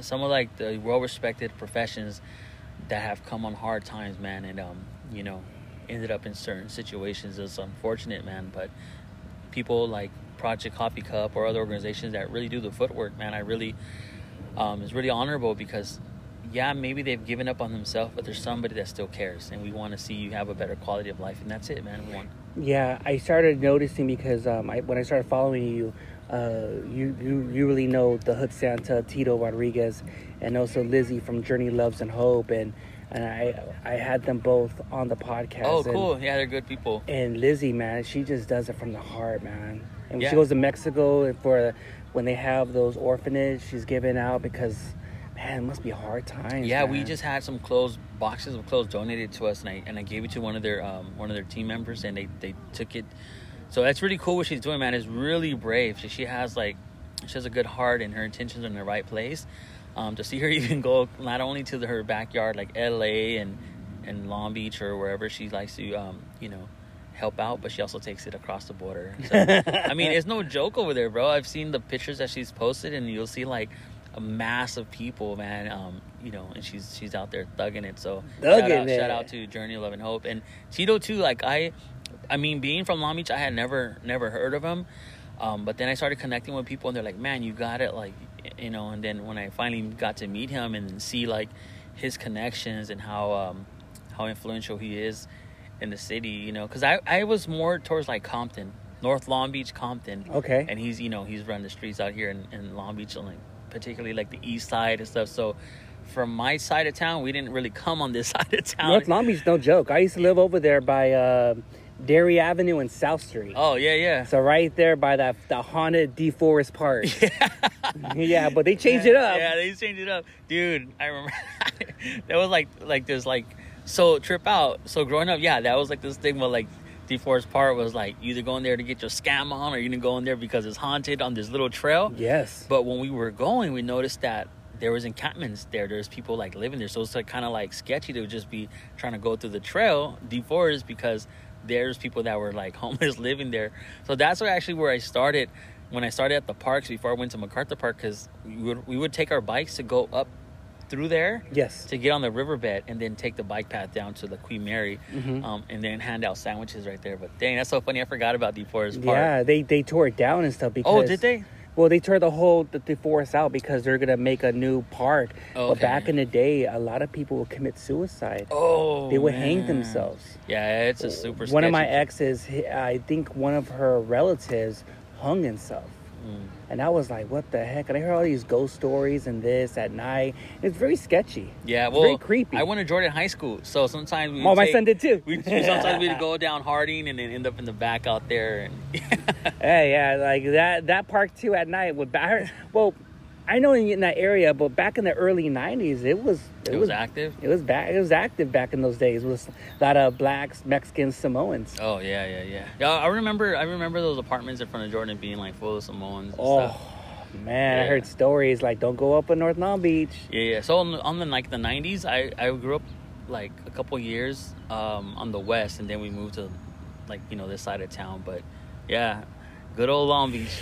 some of like the well-respected professions that have come on hard times, man, and um, you know, ended up in certain situations. It's unfortunate, man, but people like Project Coffee Cup or other organizations that really do the footwork, man, I really, um, is really honorable because, yeah, maybe they've given up on themselves, but there's somebody that still cares, and we want to see you have a better quality of life, and that's it, man. We want. Yeah, I started noticing because um, I, when I started following you, uh, you, you you really know the Hood Santa, Tito Rodriguez, and also Lizzie from Journey Loves and Hope, and and I I had them both on the podcast. Oh, and- cool. Yeah, they're good people. And Lizzie, man, she just does it from the heart, man. And Yeah. she goes to Mexico and for when they have those orphanage, she's giving out because, man, it must be hard times. Yeah, we just had some clothes boxes of clothes donated to us, and I and I gave it to one of their um, one of their team members, and they they took it. So that's really cool what she's doing, man. It's really brave. She, she has like she has a good heart, and her intentions are in the right place. Um, to see her even go not only to the, her backyard like L.A. and and Long Beach or wherever she likes to um, you know help out, but she also takes it across the border. So, I mean, it's no joke over there, bro. I've seen the pictures that she's posted, and you'll see like a mass of people, man. Um, you know, and she's she's out there thugging it. So shout out, it. shout out to Journey of Love and Hope and Tito too. Like I, I mean, being from Long Beach, I had never never heard of him. Um, but then I started connecting with people, and they're like, "Man, you got it!" Like, you know. And then when I finally got to meet him and see like his connections and how um, how influential he is in the city, you know, because I I was more towards like Compton, North Long Beach, Compton. Okay. And he's you know he's running the streets out here in, in Long Beach, and like particularly like the East Side and stuff. So from my side of town, we didn't really come on this side of town. North Long Beach, no joke. I used to live over there by uh, Dairy Avenue and South Street. Oh yeah, yeah. So right there by that the haunted DeForest Park. Yeah. yeah, but they changed it up. Yeah, they changed it up, dude. I remember that was like like there's like so trip out. So growing up, yeah, that was like this thing where like DeForest Park was like either going there to get your scam on or you're gonna go in there because it's haunted on this little trail. Yes. But when we were going, we noticed that there was encampments there. There's people like living there, so it's like kind of like sketchy to just be trying to go through the trail, DeForest, because there's people that were like homeless living there. So that's where actually where I started when I started at the parks before I went to MacArthur Park because we would we would take our bikes to go up through there yes. to get on the riverbed and then take the bike path down to the Queen Mary, Mhm. um, and then hand out sandwiches right there. But dang, that's so funny. I forgot about DeForest Park. Yeah, they they tore it down and stuff because Oh, did they? Well, they tore the whole the, the forest out because they're gonna make a new park. But back in the day, a lot of people would commit suicide. Oh, they would hang themselves. Yeah, it's a super. One of my exes, I think one of her relatives hung himself. Mm. And I was like, what the heck? And I heard all these ghost stories and this at night. It's very sketchy. Yeah, It's well, very creepy. I went to Jordan High School, so sometimes we. Oh, my take- son did too. We, sometimes we'd go down Harding and then end up in the back out there, and Hey, yeah, like that that park too at night would back. Well, I know in, in that area, but back in the early '90s, it was it was active. It was back. It was active back in those days. It was a lot of blacks, Mexicans, Samoans. Oh yeah, yeah, yeah. Yeah, I remember. I remember those apartments in front of Jordan being like full of Samoans. And Oh stuff. man, I heard stories like don't go up in North Long Beach. Yeah, yeah. So on, the- on the like the '90s, I I grew up like a couple years um, on the west, and then we moved to like you know this side of town. But yeah, good old Long Beach.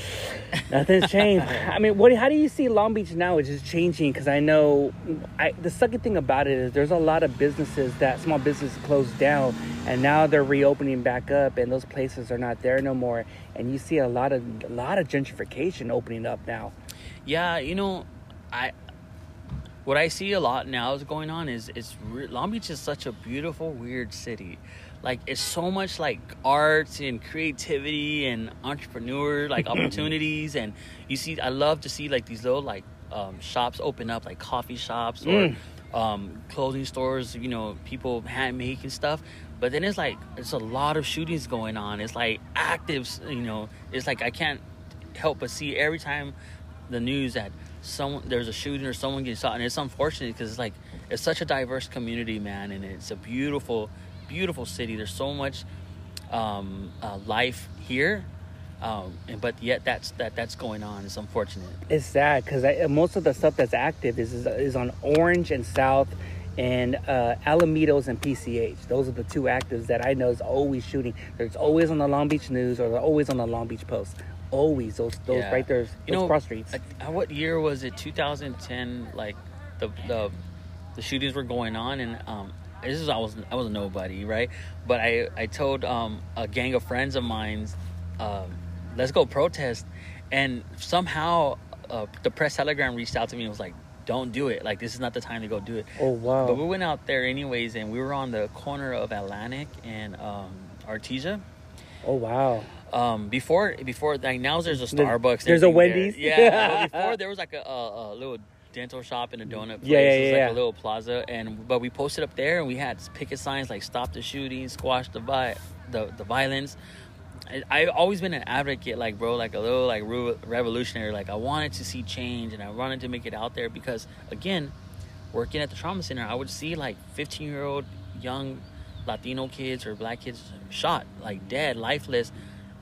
Nothing's changed. I mean, what? How do you see Long Beach now? It's just changing because I know. I, the second thing about it is there's a lot of businesses that small businesses closed down, and now they're reopening back up, and those places are not there no more. And you see a lot of a lot of gentrification opening up now. Yeah, you know, I what I see a lot now is going on is it's Long Beach is such a beautiful, weird city. Like it's so much like arts and creativity and entrepreneur like opportunities, and you see, I love to see like these little like um, shops open up, like coffee shops or Mm. um, clothing stores. You know, people hand making stuff. But then it's like it's a lot of shootings going on. It's like active. You know, it's like I can't help but see every time the news that someone there's a shooting or someone gets shot and it's unfortunate because it's like it's such a diverse community man and it's a beautiful beautiful city there's so much um, uh, life here um, and but yet that's that that's going on it's unfortunate It's sad because most of the stuff that's active is is, is on Orange and South. And uh, Alamitos and PCH. Those are the two actives that I know is always shooting. There's always on the Long Beach News or they're always on the Long Beach Post. Always those those Yeah. right there, those You know, cross streets. uh, what year was it 2010 like the the the shootings were going on and um this is I was I was a nobody right but I I told um a gang of friends of mine um let's go protest and somehow uh, the press telegram reached out to me and was like don't do it like this is not the time to go do it oh wow. but we went out there anyways and we were on the corner of Atlantic and um Artesia oh wow. um before before like now there's a Starbucks. there's a everything there. Wendy's? Yeah. before there was like a, a, a little dental shop in a donut place. Yeah, yeah, it was like yeah. a little plaza, and but we posted up there, and we had picket signs like "Stop the shooting," "Squash the vi- the the violence." I, I've always been an advocate, like bro, like a little like re- revolutionary. Like I wanted to see change, and I wanted to make it out there because, again, working at the trauma center, I would see like 15 year old young Latino kids or black kids shot, like dead, lifeless,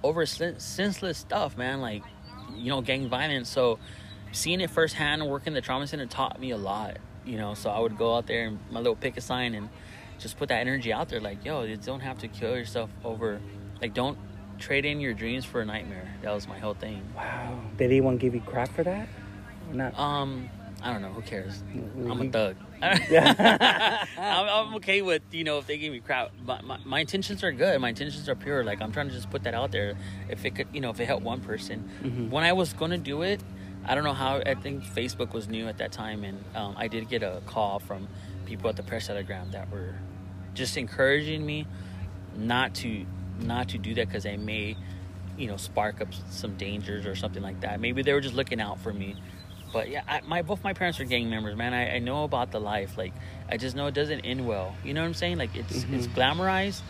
over sen- senseless stuff, man. Like, you know, gang violence. So, seeing it firsthand and working the trauma center taught me a lot, you know. So, I would go out there and my little pick a sign and just put that energy out there, like, yo, you don't have to kill yourself over, like, don't trade in your dreams for a nightmare. That was my whole thing. Wow. Did anyone give you crap for that? Or not? Um, I don't know. Who cares? I'm a thug. I'm, I'm okay with you know if they give me crap. But my, my intentions are good. My intentions are pure. Like I'm trying to just put that out there. If it could, you know, if it helped one person. Mhm. When I was gonna do it, I don't know how. I think Facebook was new at that time, and um, I did get a call from people at the press telegram that were just encouraging me not to not to do that because they may you know spark up some dangers or something like that. Maybe they were just looking out for me. But yeah I, my both my parents are gang members man. I, I know about the life. Like i just know it doesn't end well. You know what i'm saying? Like it's it's glamorized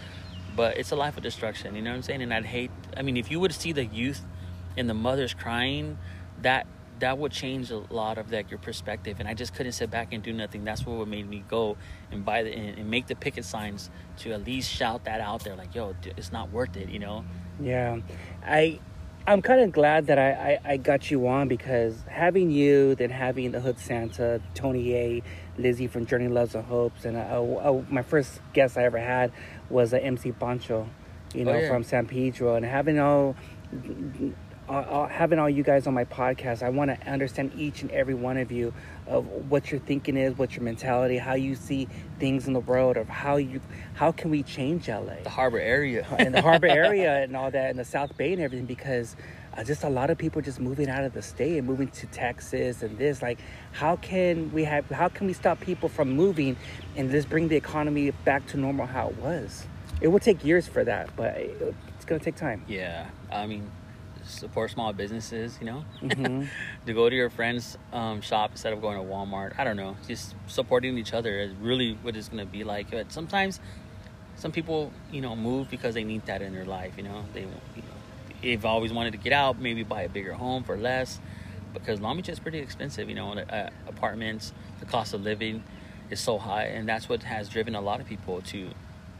but it's a life of destruction. You know what i'm saying? And i'd hate i mean if you would see the youth and the mothers crying that that would change a lot of like your perspective and i just couldn't sit back and do nothing that's what made me go and buy the and, and make the picket signs to at least shout that out there like yo it's not worth it you know Yeah, I I'm kind of glad that I, I I got you on because having you, then having the Hood Santa, Tony A, Lizzie from Journey Loves and Hopes, and uh, uh, my first guest I ever had was a MC Pancho, you know, Oh, yeah. from San Pedro, and having all. Uh, uh, having all you guys on my podcast, I want to understand each and every one of you of what your thinking is, what your mentality, how you see things in the world, of how you, how can we change LA? the harbor area. And the harbor area and all that and the South Bay and everything because uh, just a lot of people just moving out of the state and moving to Texas and this like how can we have how can we stop people from moving and just bring the economy back to normal how it was? It will take years for that but it, it's gonna take time. Yeah i mean support small businesses you know? Mhm. to go to your friend's um, shop instead of going to walmart. I don't know. Just supporting each other is really what it's going to be like. But sometimes some people you know move because they need that in their life you know? They you know they've always wanted to get out maybe buy a bigger home for less. Because long beach is pretty expensive you know? Uh, apartments the cost of living is so high. And that's what has driven a lot of people to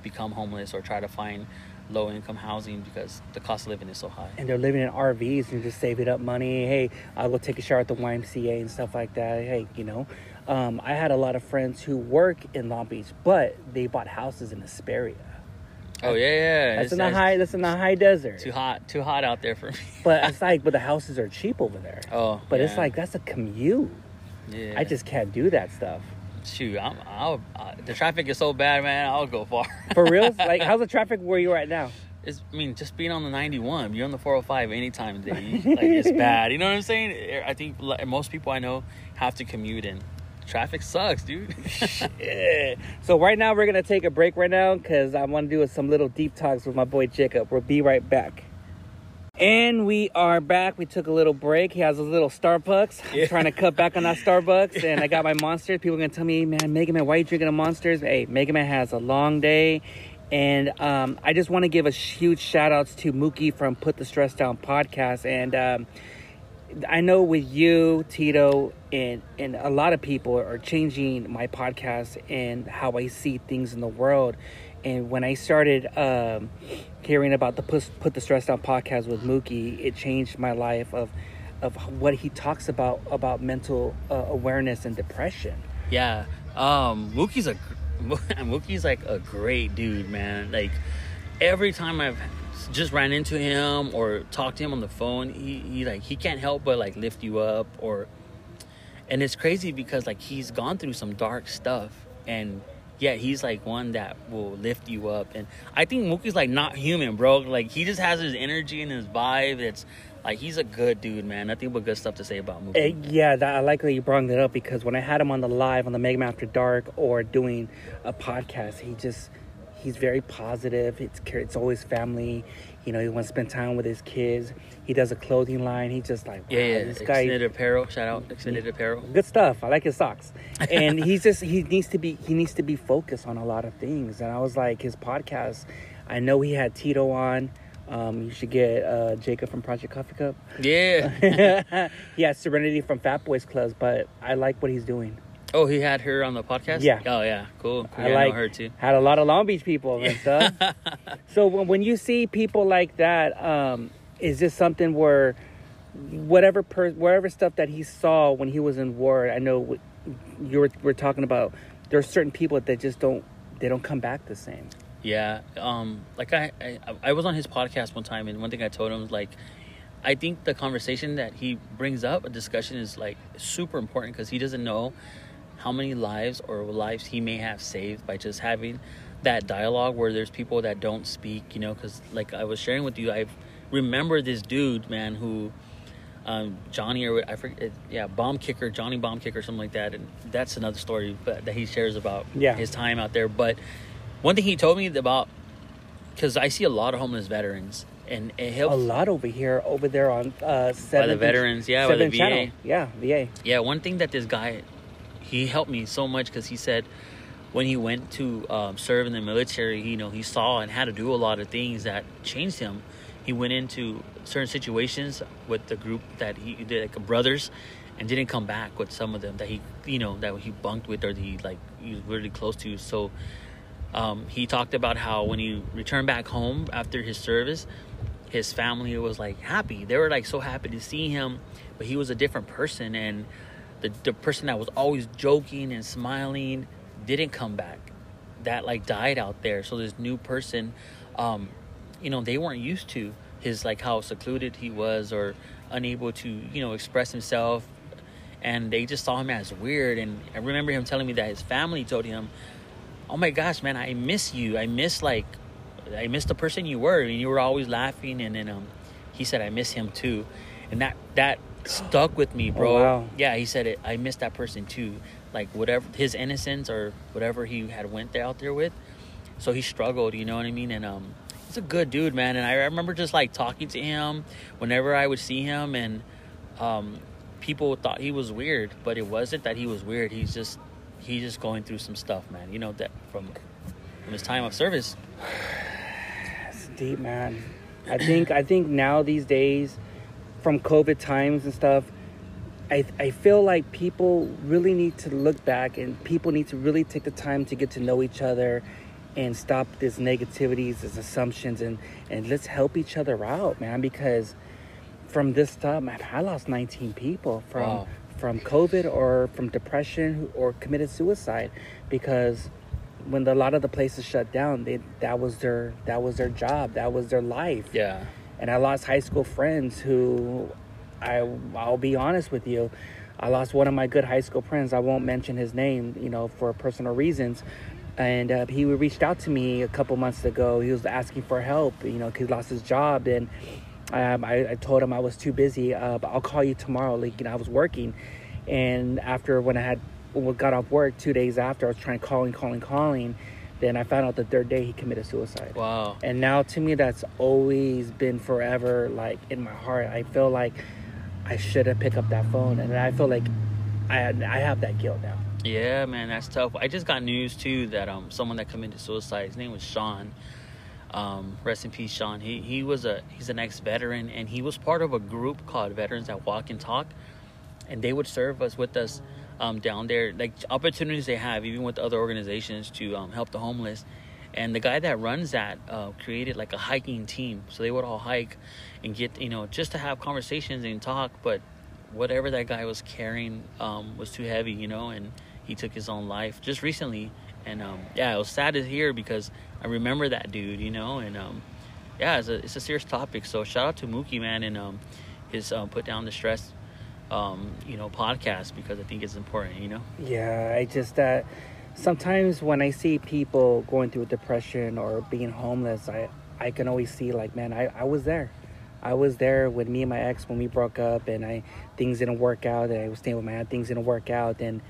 become homeless or try to find low income housing because the cost of living is so high and they're living in RVs and just saving up money. Hey, I'll go take a shower at the YMCA and stuff like that. Hey, you know, um, I had a lot of friends who work in Long Beach, but they bought houses in Hesperia. oh yeah yeah That's It's- in the high. That's in the high desert. too hot too hot out there for me But it's like, but the houses are cheap over there. oh But it's like that's a commute. yeah I just can't do that stuff. Shoot i'm I'll, uh, the traffic is so bad man i'll go far For real? like, how's the traffic where you're at now? it's i mean just being on the 91 you're on the 405 anytime of day like it's bad you know what i'm saying i think like, most people i know have to commute and traffic sucks dude Yeah. So right now we're gonna take a break right now because I want to do some little deep talks with my boy Jacob. We'll be right back. And we are back. We took a little break. He has a little Starbucks. I'm Yeah. trying to cut back on that Starbucks, and I got my monsters. People are gonna tell me, man, Mega Man, why are you drinking a monsters? Hey, Mega Man has a long day, and um, I just want to give a huge shout outs to Mookie from Put the Stress Down podcast, and um, I know with you, Tito, and and a lot of people are changing my podcast and how I see things in the world. And when I started um, hearing about the Put, the Stress Down podcast with Mookie, it changed my life of of what he talks about about mental uh, awareness and depression. Yeah, um, Mookie's a Mookie's like a great dude, man. Like every time I've just ran into him or talked to him on the phone, he, he like he can't help but like lift you up or, and it's crazy because like he's gone through some dark stuff and yeah he's like one that will lift you up and I think Mookie's like not human, bro. Like he just has his energy and his vibe. It's like he's a good dude, man. Nothing but good stuff to say about Mookie. Uh, yeah, that, I like that you brought that up because when I had him on the live on the Mega After Dark or doing a podcast, he just he's very positive. It's it's always family. You know, he wants to spend time with his kids. He does a clothing line. He's just like, wow, Yeah, yeah. this guy Extended apparel. Shout out extended apparel. good stuff. I like his socks. And he's just he needs to be he needs to be focused on a lot of things. And I was like his podcast. I know he had Tito on. Um, you should get uh, Jacob from Project Coffee Cup. Yeah. he has Serenity from Fat Boys Clubs, but I like what he's doing. Oh, he had her on the podcast. Yeah. Oh yeah. Cool. cool. I Yeah, like know her too. had a lot of Long Beach people and stuff. so when, when you see people like that, um, is this something where whatever per, whatever stuff that he saw when he was in war? I know you were we're talking about. There are certain people that just don't they don't come back the same. Yeah. Um. Like I, I, I was on his podcast one time, and one thing I told him was like, I think the conversation that he brings up, a discussion, is like super important because he doesn't know how many lives or lives he may have saved by just having that dialogue where there's people that don't speak. You know, because like I was sharing with you, I remember this dude, man, who. Um, Johnny or I forget, yeah, bomb kicker, Johnny bomb kicker, something like that, and that's another story but, that he shares about Yeah. his time out there. But one thing he told me about because I see a lot of homeless veterans, and it helps A lot over here, over there on uh, by seven the veterans, yeah, by the VA. channel. Yeah, VA. Yeah, one thing that this guy, he helped me so much because he said when he went to um, serve in the military, you know, he saw and had to do a lot of things that changed him. He went into certain situations with the group that he did, like brothers, and didn't come back with some of them that he, you know, that he bunked with or that he like he was really close to. So um, he talked about how when he returned back home after his service, his family was like happy. They were like so happy to see him, but he was a different person, and the the person that was always joking and smiling didn't come back. That like died out there. So this new person, um, you know, they weren't used to his like how secluded he was or unable to you know express himself. And they just saw him as weird. And i remember him telling me that his family told him oh my gosh man i miss you. I miss like i miss the person you were. And you were always laughing. And then um he said i miss him too. And that that stuck with me bro. Oh, wow. yeah he said it. I miss that person too. Like whatever his innocence or whatever he had went there out there with. So he struggled you know what i mean? And um he's a good dude man. And i remember just like talking to him whenever i would see him. And um people thought he was weird but it wasn't that he was weird. He's just he's just going through some stuff man. You know that from from his time of service. It's deep, man. I think I think now these days, from COVID times and stuff, I I feel like people really need to look back and people need to really take the time to get to know each other and stop this negativities, this assumptions, and and let's help each other out, man. Because from this stuff, man, I lost 19 people from Wow. from COVID or from depression or committed suicide because when the, a lot of the places shut down, they that was their that was their job, that was their life. yeah And I lost high school friends who, I I'll be honest with you, I lost one of my good high school friends. I won't mention his name, you know, for personal reasons. And uh, he reached out to me a couple months ago. He was asking for help, you know, he lost his job and. Um, I, I told him I was too busy, uh, but I'll call you tomorrow. Like, you know, I was working. And after when I had got off work, two days after, I was trying calling, calling, calling. Then I found out the third day he committed suicide. wow And now to me, that's always been forever like in my heart. I feel like I should have picked up that phone, and I feel like I I have that guilt now. Yeah, man, that's tough. I just got news too that um someone that committed suicide. His name was Sean. Um, rest in peace, Sean. He he was a he's an ex veteran and he was part of a group called Veterans That Walk and Talk, and they would serve us with us um, down there, like opportunities they have, even with other organizations to um, help the homeless. And the guy that runs that uh, created like a hiking team, so they would all hike and get you know just to have conversations and talk, but whatever that guy was carrying um, was too heavy, you know, and he took his own life just recently. And um, yeah, it was sad to hear because I remember that dude, you know, and um, yeah, it's a it's a serious topic. So shout out to Mookie man and um, his um, put down the stress, um, you know, podcast because I think it's important, you know. Yeah, I just that sometimes when I see people going through depression or being homeless, I I can always see like, man, I, I was there. I was there with me and my ex when we broke up and I things didn't work out and I was staying with my aunt, things didn't work out and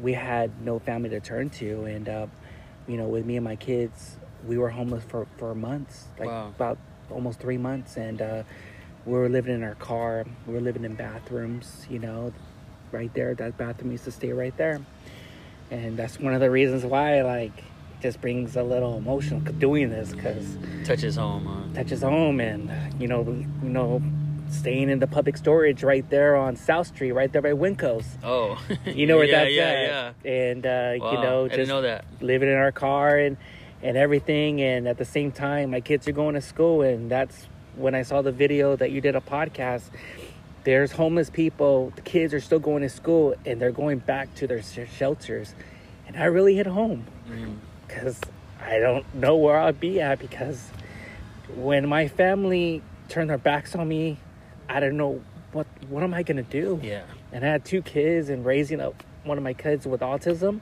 we had no family to turn to and uh, you know, with me and my kids we were homeless for for months, like Wow. about almost three months, and uh, we were living in our car. We were living in bathrooms, you know, right there. That bathroom used to stay right there, and that's one of the reasons why, like, it just brings a little emotion doing this because Touches home, huh? touches home, and you know, you know, staying in the public storage right there on South Street, right there by Winco's. Oh, You know where yeah, that's yeah, at, yeah. and uh, Wow, you know, just know living in our car and and everything and at the same time my kids are going to school and that's when i saw the video that you did a podcast there's homeless people the kids are still going to school and they're going back to their sh- shelters and i really hit home Mm. because i don't know where i'll be at because when my family turned their backs on me i don't know what what am i gonna do Yeah. and I had two kids and raising up one of my kids with autism,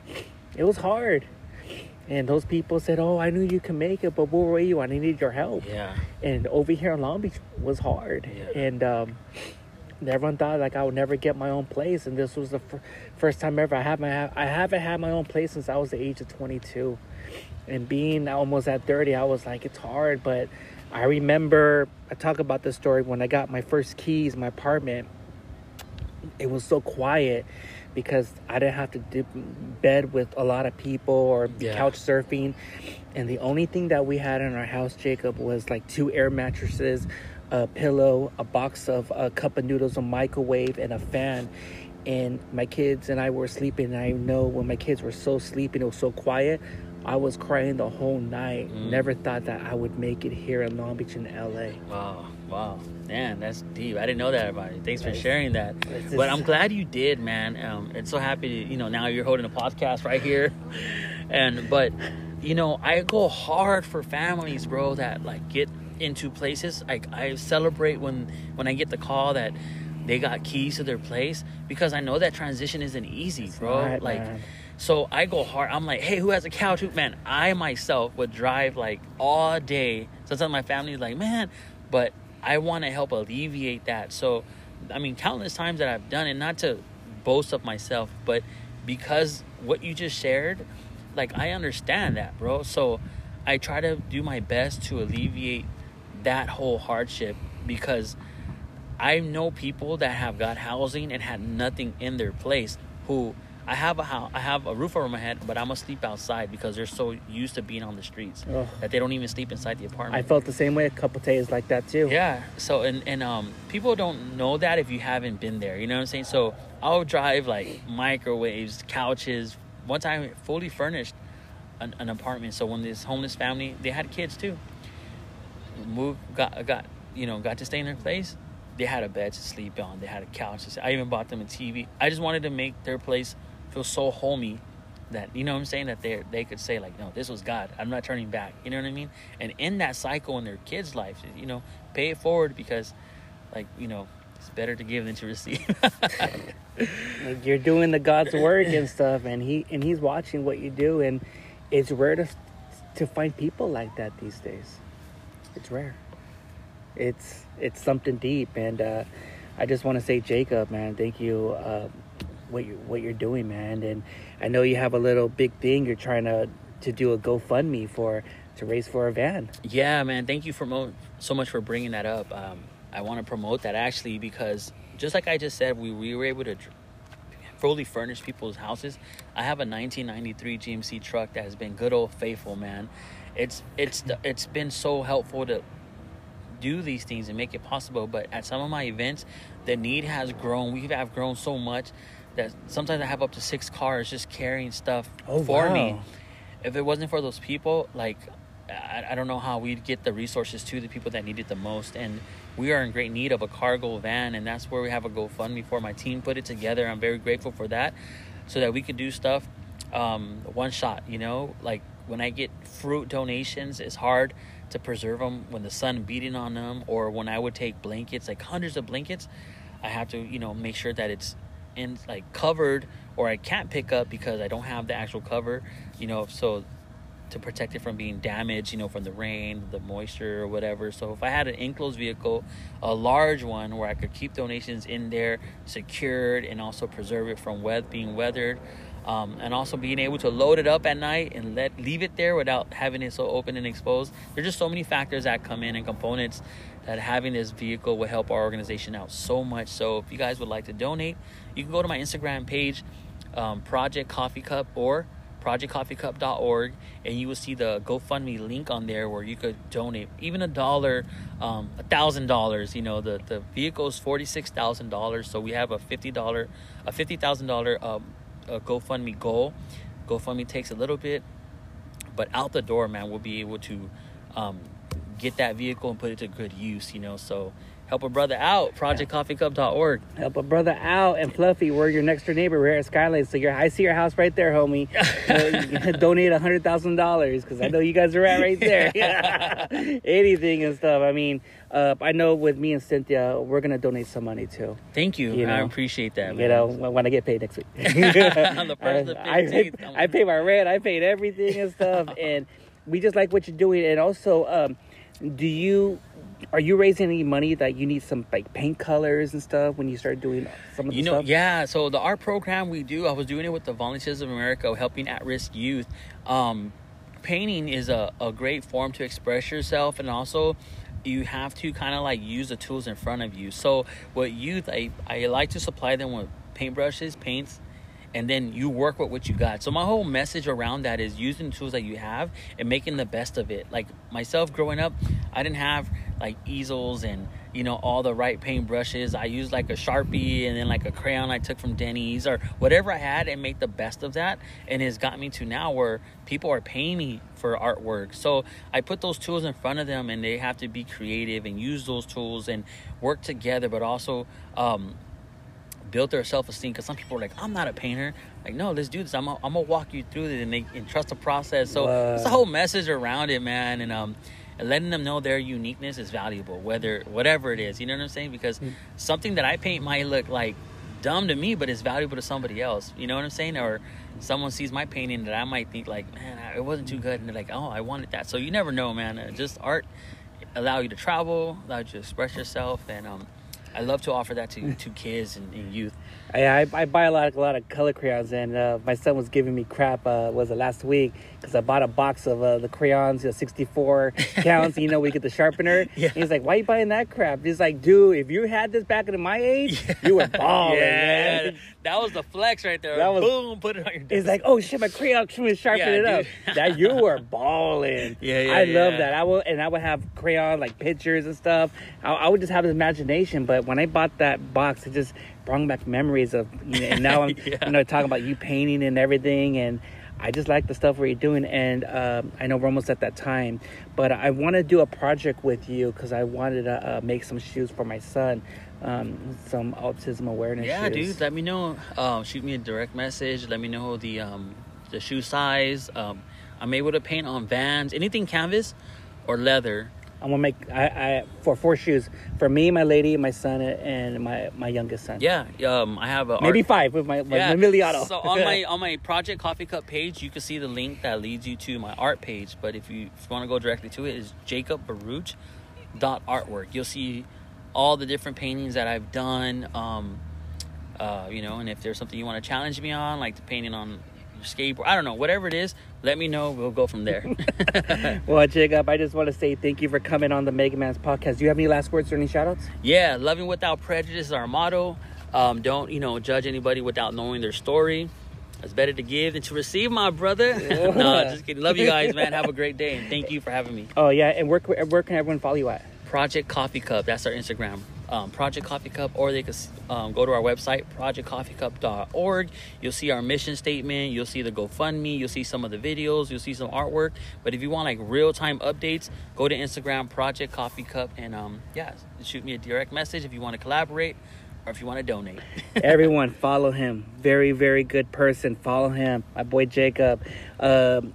it was hard. And those people said, "Oh, I knew you can make it, but where were you? I needed your help." Yeah. And over here in Long Beach was hard, Yeah. and um, everyone thought like I would never get my own place. And this was the fir- first time ever I had my I haven't had my own place since I was the age of 22. And being almost at 30, I was like, it's hard, but I remember I talk about this story when I got my first keys, my apartment it was so quiet because I didn't have to dip bed with a lot of people or Yeah. couch surfing. And the only thing that we had in our house, Jacob, was like two air mattresses, a pillow, a box of a cup of noodles, a microwave, and a fan. And my kids and I were sleeping. And I know when my kids were so sleeping, it was so quiet. I was crying the whole night. Mm. Never thought that I would make it here in Long Beach in LA. Wow, wow, man, that's deep. I didn't know that about you. Thanks for sharing that. But I'm glad you did, man. Um, it's so happy. To, you know, now you're holding a podcast right here, and but you know, I go hard for families, bro, that like get into places. Like I celebrate when when I get the call that they got keys to their place because I know that transition isn't easy, bro. not, like. man. So I go hard. I'm like, hey, who has a couch? Who, man, I myself would drive like all day. Sometimes my family's like, man, but I want to help alleviate that. So, I mean, countless times that I've done it, not to boast of myself, but because what you just shared, like I understand that, bro. So I try to do my best to alleviate that whole hardship because I know people that have got housing and had nothing in their place who I have a house, I have a roof over my head, but I'm gonna sleep outside because they're so used to being on the streets Ugh. that they don't even sleep inside the apartment. I felt the same way a couple days like that too. Yeah. So and and um people don't know that if you haven't been there. You know what I'm saying? So I'll drive like microwaves, couches. One time fully furnished an, an apartment. So when this homeless family they had kids too. Moved got got you know, got to stay in their place. They had a bed to sleep on. They had a couch. I even bought them a TV. I just wanted to make their place feel so homey that you know what I'm saying that they they could say like no this was God I'm not turning back you know what I mean and in that cycle in their kids' life you know pay it forward because like you know it's better to give than to receive Like you're doing the God's work and stuff, and he and he's watching what you do, and it's rare to to find people like that these days. It's rare. It's it's something deep, and uh, I just want to say, Jacob, man, thank you. Uh, what you what you're doing, man, and I know you have a little big thing you're trying to to do a GoFundMe for to raise for a van. Yeah, man. Thank you for mo- so much for bringing that up. Um, I want to promote that actually because just like I just said, we, we were able to fully furnish people's houses. I have a 1993 GMC truck that has been good old faithful, man. It's it's it's been so helpful to do these things and make it possible. But at some of my events, the need has grown. We have grown so much that sometimes I have up to six cars just carrying stuff Oh, for me if it wasn't for those people, like I, I don't know how we'd get the resources to the people that need it the most. And we are in great need of a cargo van, and that's where we have a GoFundMe for. My team put it together. I'm very grateful for that, so that we could do stuff um, one shot. You know, like when I get fruit donations, it's hard to preserve them when the sun beating on them, or when I would take blankets, like hundreds of blankets. I have to, you know, make sure that it's in like covered or I can't pick up because I don't have the actual cover, you know, so to protect it from being damaged, you know, from the rain, the moisture or whatever. So if I had an enclosed vehicle, a large one where I could keep donations in there secured and also preserve it from wet being weathered, Um, and also being able to load it up at night and let leave it there without having it so open and exposed. There's just so many factors that come in and components that having this vehicle will help our organization out so much. So if you guys would like to donate, you can go to my Instagram page, um, Project Coffee Cup or projectcoffeecup.org and you will see the GoFundMe link on there where you could donate even a dollar, um, a thousand dollars. You know, the the vehicle is forty six thousand dollars, so we have a fifty dollar, a fifty thousand um, GoFundMe goal. GoFundMe takes a little bit, but out the door, man, we'll be able to um, get that vehicle and put it to good use. You know, so help a brother out. ProjectCoffeeCup.org. Help a brother out. And Fluffy, we're your next door neighbor. We're here at Skyline. So you're, I see your house right there, homie. Uh, donate a $100,000 because I know you guys are at right there. Anything and stuff. I mean, uh, I know with me and Cynthia, we're going to donate some money too. Thank you. You I appreciate that. You know, when I get paid next week. On the first of I, I, 15th, I'm- I paid my rent. I paid everything and stuff. and we just like what you're doing. And also, um, do you are you raising any money that you need some like paint colors and stuff when you start doing some of the You know, stuff? yeah. So the art program we do, I was doing it with the Volunteers of America, helping at-risk youth. Um, painting is a, a great form to express yourself, and also you have to kind of like use the tools in front of you. So with youth, I I like to supply them with paintbrushes, paints. And then you work with what you got. So my whole message around that is using the tools that you have and making the best of it. Like myself growing up, I didn't have like easels and you know all the right paint brushes i used like a sharpie and then like a crayon i took from denny's or whatever i had and make the best of that and it's got me to now where people are paying me for artwork so i put those tools in front of them and they have to be creative and use those tools and work together but also um, build their self-esteem because some people are like i'm not a painter. Like no let's do this. I'm gonna I'm gonna walk you through it and they and trust the process. So it's a whole message around it man and um and letting them know their uniqueness is valuable whether whatever it is you know what i'm saying? Because something that i paint might look like dumb to me but it's valuable to somebody else you know what i'm saying? Or someone sees my painting that i might think like man it wasn't too good and they're like oh i wanted that. So you never know man. Uh, just art allow you to travel allow you to express yourself and um I love to offer that to, to kids and, and youth. I, I, I buy a lot, a lot of color crayons, and uh, my son was giving me crap. Uh, was it last week? Because I bought a box of uh, the crayons, you know, 64 counts. you know, we get the sharpener. Yeah. He's like, "Why you buying that crap?" He's like, "Dude, if you had this back in my age, you were balling, yeah, man." that was the flex right there. That was- Boom, put it on your desk. It's like, oh shit, my crayon was sharpen Yeah, it up. that you were balling. Yeah, yeah, I love that. I will, and I would have crayon like pictures and stuff. I, I would just have the imagination. But when I bought that box, it just brought back memories of. You know, and now I'm, Yeah. you know, talking about you painting and everything, and I just like the stuff where you're doing. And um, I know we're almost at that time, but I want to do a project with you because I wanted to uh, make some shoes for my son, um, some autism awareness. yeah, shoes. dude. Let me know. Um, shoot me a direct message. Let me know the um, the shoe size. Um, I'm able to paint on Vans, anything canvas or leather. I'm gonna make I, I for four shoes for me, my lady, my son, and my my youngest son. Yeah, um, I have a maybe art- five with my, my Yeah. Emiliano. So on my on my Project Coffee Cup page, you can see the link that leads you to my art page. But if you, if you want to go directly to it, is Jacob Baruch dot artwork. You'll see all the different paintings that I've done. Um, uh, you know, and if there's something you want to challenge me on, like the painting on your skateboard, I don't know, whatever it is, let me know. We'll go from there. well, Jacob, I just want to say thank you for coming on the Mega Man's podcast. Do you have any last words or any shout outs? yeah, loving without prejudice is our motto. Um, don't you know judge anybody without knowing their story. It's better to give than to receive, my brother. no, just kidding. Love you guys, man. Have a great day, and thank you for having me. Oh yeah, and where where can everyone follow you at? Project Coffee Cup. That's our Instagram. Um, Project Coffee Cup, or they could um, go to our website, projectcoffeecup.org. You'll see our mission statement. You'll see the GoFundMe. You'll see some of the videos. You'll see some artwork. But if you want like real time updates, go to Instagram, Project Coffee Cup, and um, yeah, shoot me a direct message if you want to collaborate or if you want to donate. everyone follow him. Very very good person. Follow him. My boy Jacob. Um,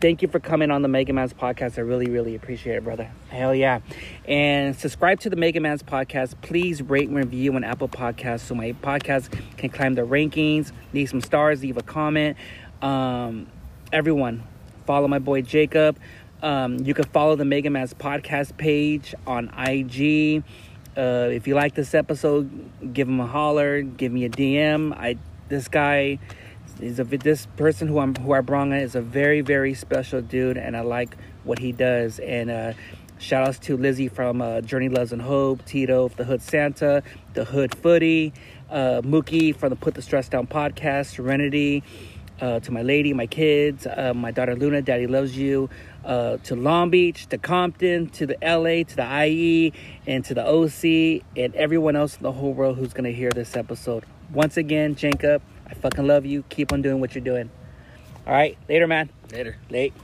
thank you for coming on the Mega Man's podcast. I really, really appreciate it, brother. Hell yeah. And subscribe to the Mega Man's podcast. Please rate and review on Apple Podcasts so my podcast can climb the rankings. Leave some stars, leave a comment. Um, everyone, follow my boy Jacob. Um, you can follow the Mega Man's podcast page on IG. Uh, if you like this episode, give him a holler, give me a DM. I this guy He's a this person who I'm who I brought on is a very very special dude, and I like what he does. And uh, shout outs to Lizzie from uh, Journey Loves and Hope, Tito, the Hood Santa, the Hood Footy, uh, Mookie from the Put the Stress Down podcast, Serenity. Uh, to my lady, my kids, uh, my daughter Luna, Daddy loves you. Uh, to Long Beach, to Compton, to the LA, to the IE, and to the OC, and everyone else in the whole world who's gonna hear this episode. Once again, Jacob, I fucking love you. Keep on doing what you're doing. All right, later, man. Later. Late.